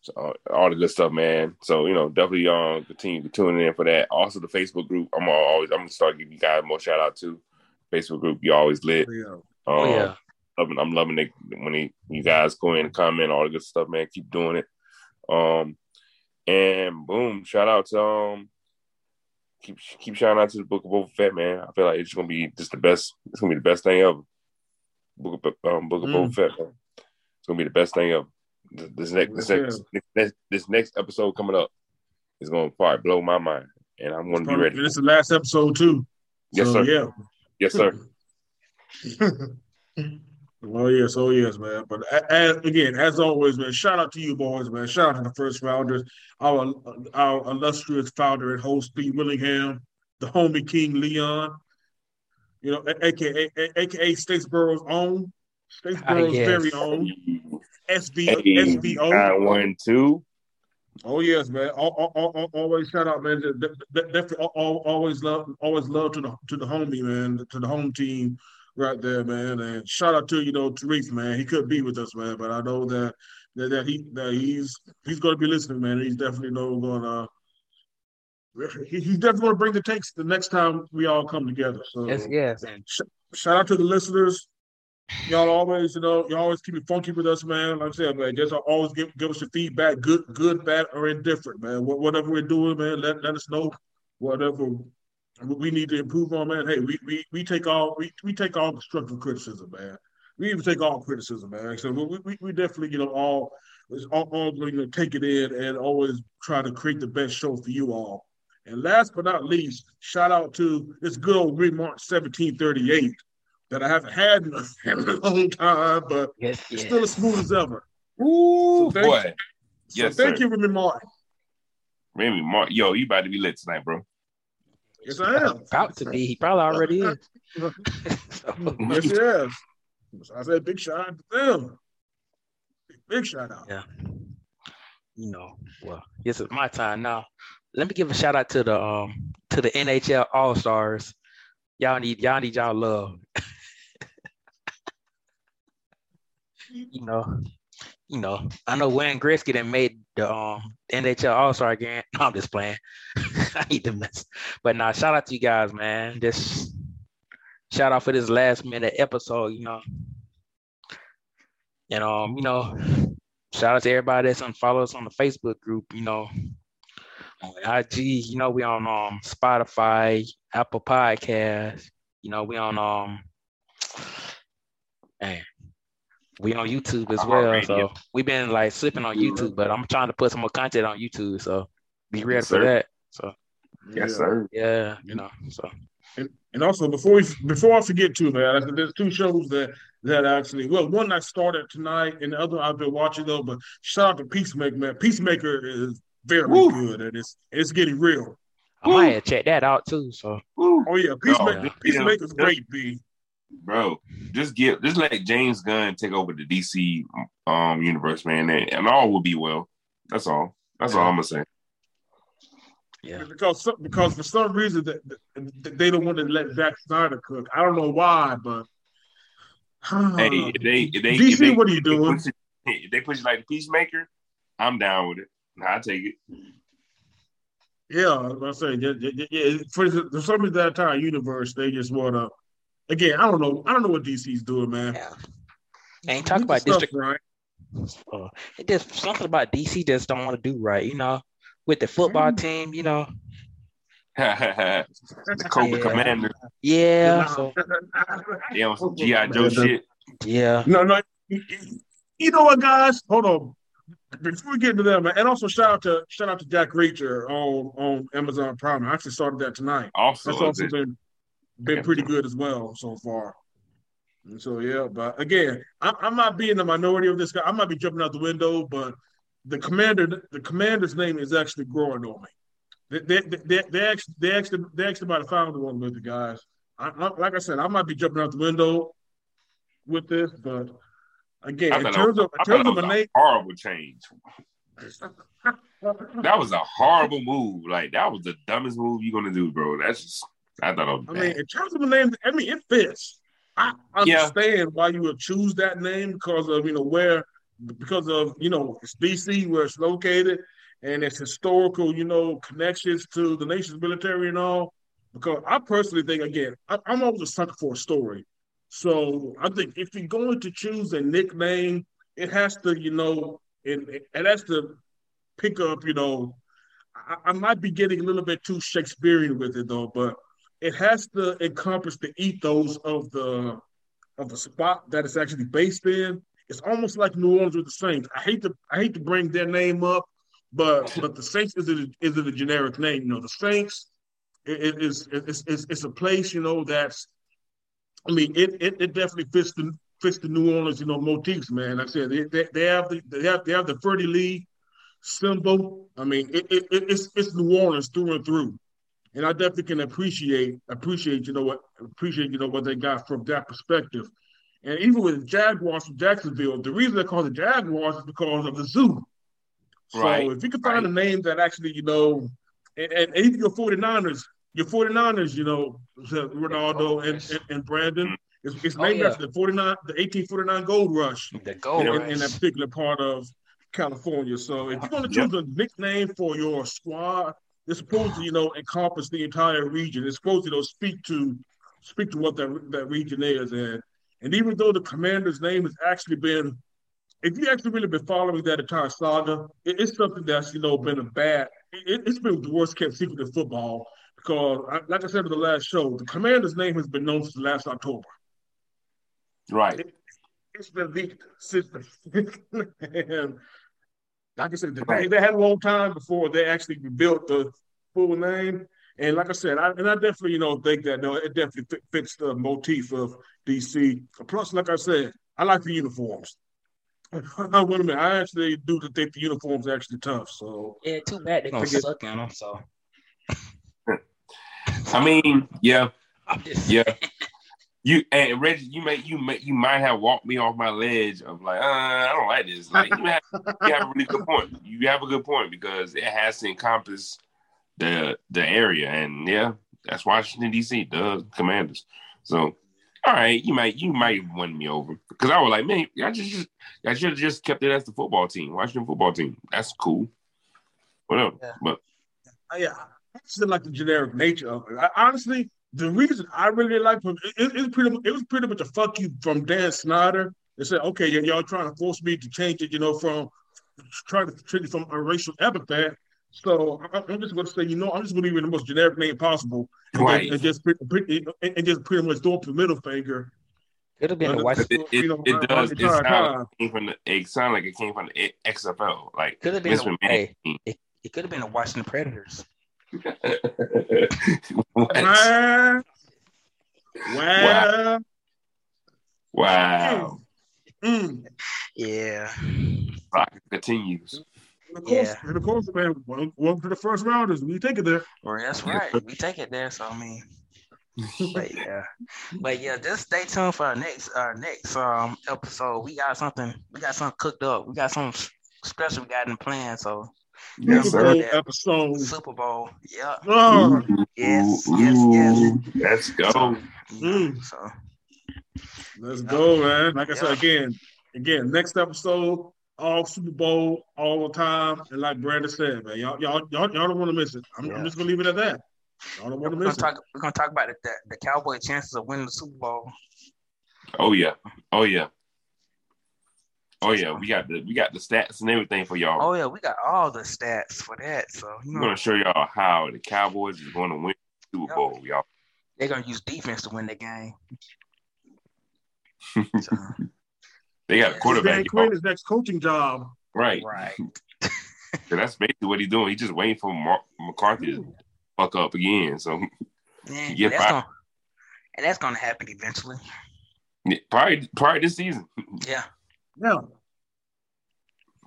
Speaker 3: so, uh, all the good stuff, man. So, you know, definitely um continue to tune in for that. Also the Facebook group. I'm always I'm gonna start giving you guys more shout out to. Facebook group, you always lit.
Speaker 4: Yeah.
Speaker 3: Um,
Speaker 2: Oh yeah.
Speaker 3: loving, I'm loving it when he, you guys go in and comment, all the good stuff, man. Keep doing it. Um, and boom, shout out to um, keep keep shouting out to the Book of Boba Fett, man. I feel like it's gonna be just the best. It's gonna be the best thing ever. Book of um, Book of
Speaker 4: Mm.
Speaker 3: Boba Fett, man. It's gonna be the best thing ever. This, this next this next, next this next episode coming up is gonna probably blow my mind, and I'm gonna be ready.
Speaker 4: This is the last episode too.
Speaker 3: Yes,
Speaker 4: so,
Speaker 3: sir.
Speaker 4: Yeah.
Speaker 3: Yes, sir.
Speaker 4: oh yes, oh yes, man. But as, again, as always, man, shout out to you boys, man. Shout out to the first rounders, our our illustrious founder and host, Steve Willingham, the homie King Leon, you know, aka a- aka Statesboro's own, Statesboro's very own SB
Speaker 3: Hey,
Speaker 4: SBO.
Speaker 3: nine one two.
Speaker 4: Oh yes, man. Al- al- al- al- Always shout out, man. De- de- de- Definitely al- al- always love, always love to the to the homie, man, to the home team right there, man. And shout out to you know Tariq, man. He could be with us, man, but I know that that, that he that he's he's going to be listening, man. He's definitely know going to. He, he's definitely going to bring the takes the next time we all come together. So
Speaker 2: Yes, yes. And
Speaker 4: shout out to the listeners. Y'all always, you know, y'all always keep it funky with us, man. Like I said, man, just always give give us your feedback, good, good, bad, or indifferent, man. Whatever we're doing, man, let, let us know. Whatever we need to improve on, man. Hey, we we, we take all we, we take all constructive criticism, man. we even take all criticism, man. So we, we, we definitely, you know, all all, all you know, take it in and always try to create the best show for you all. And last but not least, shout out to this good old Green March 1738 that I haven't had in a long time, but
Speaker 2: Yes,
Speaker 4: it's
Speaker 2: yes.
Speaker 4: still as smooth as ever.
Speaker 3: Ooh,
Speaker 4: So thank-
Speaker 3: boy.
Speaker 4: So
Speaker 3: Yes,
Speaker 4: thank
Speaker 3: sir.
Speaker 4: you, Remy Martin.
Speaker 3: Remy Mark, yo, you about to be lit tonight, bro.
Speaker 4: Yes, I am.
Speaker 2: About to be. He probably already is. So,
Speaker 4: Yes, yes. So I said big shout out to them. Big, big shout out.
Speaker 2: Yeah. you know, well, this is my time now. Let me give a shout out to the um to the NHL All Stars. Y'all need y'all need y'all love. you know, you know. I know Wayne Gretzky that made the um NHL All Star game. No, I'm just playing. I need to mess. But now, shout out to you guys, man. This shout out for this last minute episode. You know, and um, you know, shout out to everybody that's on follow us on the Facebook group, you know, on IG, you know, we on um Spotify, Apple Podcast, you know, we on um man, we on YouTube as well.
Speaker 3: iHeartRadio.
Speaker 2: So we've been like slipping on YouTube, but I'm trying to put some more content on YouTube. So be ready
Speaker 3: Yes,
Speaker 2: for
Speaker 3: sir.
Speaker 2: that. So
Speaker 3: Yes,
Speaker 4: Yeah.
Speaker 3: sir.
Speaker 2: yeah, you know, so
Speaker 4: And, and also before we before I forget too, man, there's two shows that that actually well, one I started tonight and the other I've been watching though, but shout out to Peacemaker, man. Peacemaker is very
Speaker 3: Woo.
Speaker 4: good and it's it's getting real.
Speaker 2: I might have checked that out too. So
Speaker 3: Woo.
Speaker 4: Oh yeah, Peacemaker,
Speaker 2: yeah.
Speaker 4: Peacemaker's
Speaker 3: Yeah.
Speaker 4: great, B.
Speaker 3: Bro, just give just let James Gunn take over the DC um universe, man, and, and all will be well. That's all. That's all I'm gonna say.
Speaker 2: yeah.
Speaker 4: Because because for some reason that that they don't want to let Zack Snyder cook. I don't know why, but
Speaker 3: Hey, if they if they
Speaker 4: DC,
Speaker 3: if they,
Speaker 4: what are you
Speaker 3: if they
Speaker 4: doing?
Speaker 3: push it- If they push it like the Peacemaker, I'm down with it. I take it.
Speaker 4: Yeah, I was gonna say, yeah, yeah, yeah, for, for some reason that entire universe, they just wanna. Again, I don't know. I don't know what DC's doing, man.
Speaker 2: Yeah. Ain't talk
Speaker 4: Get the
Speaker 2: about
Speaker 4: stuff
Speaker 2: district
Speaker 4: right.
Speaker 2: uh, it just something about DC just don't want to do right, you know, with the football
Speaker 4: Mm.
Speaker 2: team, you know.
Speaker 3: the Cobra
Speaker 2: Yeah.
Speaker 3: Commander,
Speaker 2: Yeah, so
Speaker 3: they on some GI Joe shit.
Speaker 2: yeah,
Speaker 4: No, no. you- You know what, guys? Hold on. Before we get into that, man, and also shout out to shout out to Jack Reacher on on Amazon Prime. I actually started that tonight.
Speaker 3: Also,
Speaker 4: That's also been been pretty good as well so far. And so yeah, but again, I, I might be in the minority of this guy. I might be jumping out the window, but the commander, the commander's name is actually growing on me. They they they, they actually they actually they actually might have found one with the guys. I, I, like I said, I might be jumping out the window with this, but again, in terms of in terms of a name.
Speaker 3: horrible change. That was a horrible move. Like that was the dumbest move you're gonna do, bro. That's just I thought it was
Speaker 4: I
Speaker 3: bad.
Speaker 4: mean, in terms of a name, I mean, it fits. I
Speaker 3: Yeah.
Speaker 4: understand why you would choose that name because of you know where, because of you know it's DC where it's located and its historical you know connections to the nation's military and all. Because I personally think again, I, I'm always a sucker for a story. So I think if you're going to choose a nickname, it has to you know it, it has to pick up you know. I, I might be getting a little bit too Shakespearean with it though, but it has to encompass the ethos of the of the spot that it's actually based in. It's almost like New Orleans with the Saints. I hate to I hate to bring their name up, but but the Saints is it is it a generic name? You know, the Saints it, it is it's, it's it's a place you know that's. I mean, it it, it definitely fits the fits the New Orleans you know motifs, man. Like I said they, they, they have the they have they have the fleur-de-lis symbol. I mean, it, it it's it's New Orleans through and through and I definitely can appreciate appreciate you know what appreciate you know what they got from that perspective. And even with the Jaguars from Jacksonville, the reason they call the Jaguars is because of the zoo. So
Speaker 3: Right,
Speaker 4: if you can find a name that actually, you know, and, and even your 49ers, your 49ers, you know, Ronaldo and, and, and Brandon, mm. it's, it's
Speaker 2: Oh,
Speaker 4: named
Speaker 2: yeah.
Speaker 4: after the 49, the 1849 Gold Rush
Speaker 2: the goal.
Speaker 4: in, in that particular part of California. So if you're going to
Speaker 3: Yep.
Speaker 4: choose a nickname for your squad, it's supposed to, you know, encompass the entire region. It's supposed to, you know, speak to speak to what that that region is. And and even though the commander's name has actually been, if you actually really been following that entire saga, it, it's something that's you know been a bad. It, it's been the worst kept secret in football because, I- like I said in the last show, the commander's name has been known since last October.
Speaker 3: right.
Speaker 4: it's the elite system. and like I said, they, they had a long time before they actually built the full name. And like I said, I, and I definitely, you know, think that no, it definitely fits the motif of DC. Plus, like I said, I like the uniforms. Wait a minute, I actually do think the uniforms are actually tough. So
Speaker 2: yeah, too bad they're gonna get, suck in them. So
Speaker 3: I mean, yeah, yeah. You and Reggie, you may you may you might have walked me off my ledge of like, uh, I don't like this. Like you have, you have a really good point. You have a good point because it has to encompass the the area, and yeah, that's Washington D.C. the Commanders. So, all right, you might you might win me over because I was like, man, I just, just I should have just kept it as the football team, Washington football team. That's cool. Whatever, yeah. but
Speaker 4: yeah, it's like the generic nature of it. I, honestly, the reason I really like him, it, it, pretty, it was pretty much a fuck you from Dan Snyder. They said, okay, y'all trying to force me to change it, you know, from trying to change it from a racial epithet. So I'm just going to say, you know, I'm just going to leave it the most generic name possible, and, right. and just and just pretty much throw up the middle finger.
Speaker 2: Could have been a White.
Speaker 3: It, it, know, it uh, does. It sound, like it, it sound like it came from the XFL. Like
Speaker 2: could have been. A, hey, it, it could have been the Washington Predators.
Speaker 3: Wow. Wow. Wow.
Speaker 2: Mm. Yeah.
Speaker 3: Rock continues.
Speaker 4: of course, yeah. and of course, man, welcome to the first rounders. We take it there.
Speaker 2: Well, that's right. We take it there. So I mean, but yeah, but yeah, just stay tuned for our next our next um episode. We got something. We got something cooked up. We got something special we got in plan. So
Speaker 4: Yes, Super Bowl episode.
Speaker 2: Super Bowl. Yeah. Oh. Yes, yes, yes.
Speaker 3: Let's go.
Speaker 2: So, mm. so.
Speaker 4: Let's go, man. Like I said again, again, next episode, all Super Bowl, all the time. And like Brandon said, man, y'all, y'all, y'all, y'all don't want to miss it. I'm, yeah. I'm, just gonna leave it at that. Y'all don't want to miss
Speaker 2: talk, it. We're gonna talk about the, the, the Cowboy chances of winning the Super Bowl.
Speaker 3: Oh yeah. Oh yeah. Oh yeah, we got the we got the stats and everything for y'all.
Speaker 2: Oh yeah, we got all the stats for that. So
Speaker 3: you know. we're gonna show y'all how the Cowboys is going to win the Super Bowl, y'all.
Speaker 2: They're gonna use defense to win the game.
Speaker 3: so, they got a quarterback. Dan
Speaker 4: Quinn his next coaching job.
Speaker 3: Right.
Speaker 2: Right.
Speaker 3: so that's basically what he's doing. He's just waiting for Mark McCarthy to fuck up again. So
Speaker 2: yeah, get that's gonna, and that's gonna happen eventually.
Speaker 3: Yeah, probably probably this season.
Speaker 2: Yeah.
Speaker 4: Yeah.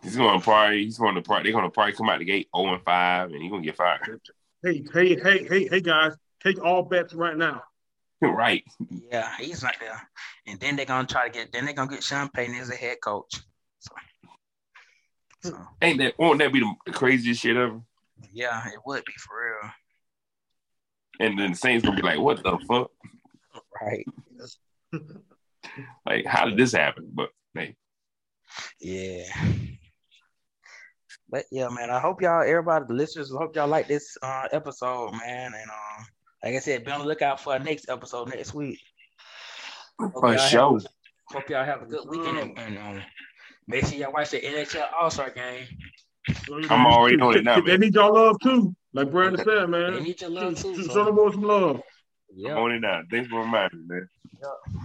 Speaker 3: He's going to probably he's going to probably they're going to probably come out the gate 0 and 5 and he's going to get fired.
Speaker 4: Hey, hey, hey, hey, hey guys, take all bets right now.
Speaker 3: Right.
Speaker 2: Yeah, he's not there. And then they're gonna try to get then they're gonna get Sean Payton as a head coach. So,
Speaker 3: so. Ain't that won't that be the, the craziest shit ever?
Speaker 2: Yeah, it would be for real.
Speaker 3: And then the Saints gonna be like, what the fuck?
Speaker 2: Right.
Speaker 3: like, how did this happen? But hey.
Speaker 2: Yeah. But yeah, man, I hope y'all, everybody, the listeners, I hope y'all like this uh, episode, man. And uh, like I said, be on the lookout for our next episode next week.
Speaker 3: for sure.
Speaker 2: Have, hope y'all have a good weekend and, and um, make sure y'all watch the NHL All Star game.
Speaker 3: I'm already doing it now.
Speaker 4: They need y'all love too, like Brandon said, man.
Speaker 2: They need your love too.
Speaker 4: Show them boys some love.
Speaker 3: Yep. I'm on it now. Thanks for reminding me, man.
Speaker 2: Yep.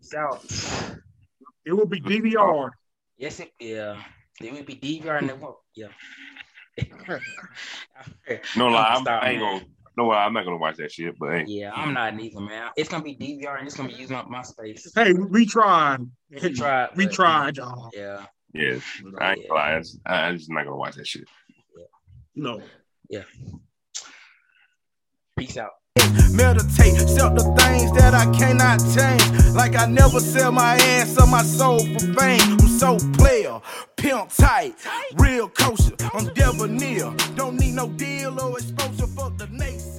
Speaker 2: Peace out.
Speaker 4: It will be DVR.
Speaker 2: Yes, it yeah. It will be DVR and it won't. Yeah.
Speaker 3: no lie, I'm, I ain't gonna. No, I'm not gonna watch that shit. But hey.
Speaker 2: yeah, I'm not either, man. It's gonna be DVR and it's gonna be using up my space.
Speaker 4: Hey, we tried.
Speaker 2: We tried.
Speaker 4: We tried, y'all.
Speaker 2: Yeah.
Speaker 3: Yeah, I ain't yeah. I'm just not gonna watch that shit.
Speaker 4: Yeah. No.
Speaker 2: Yeah. Peace out.
Speaker 1: Meditate, sell the things that I cannot change. Like I never sell my ass or my soul for fame. I'm so player, pimp tight, real kosher. I'm debonair. Don't need no deal or exposure for the naysayers.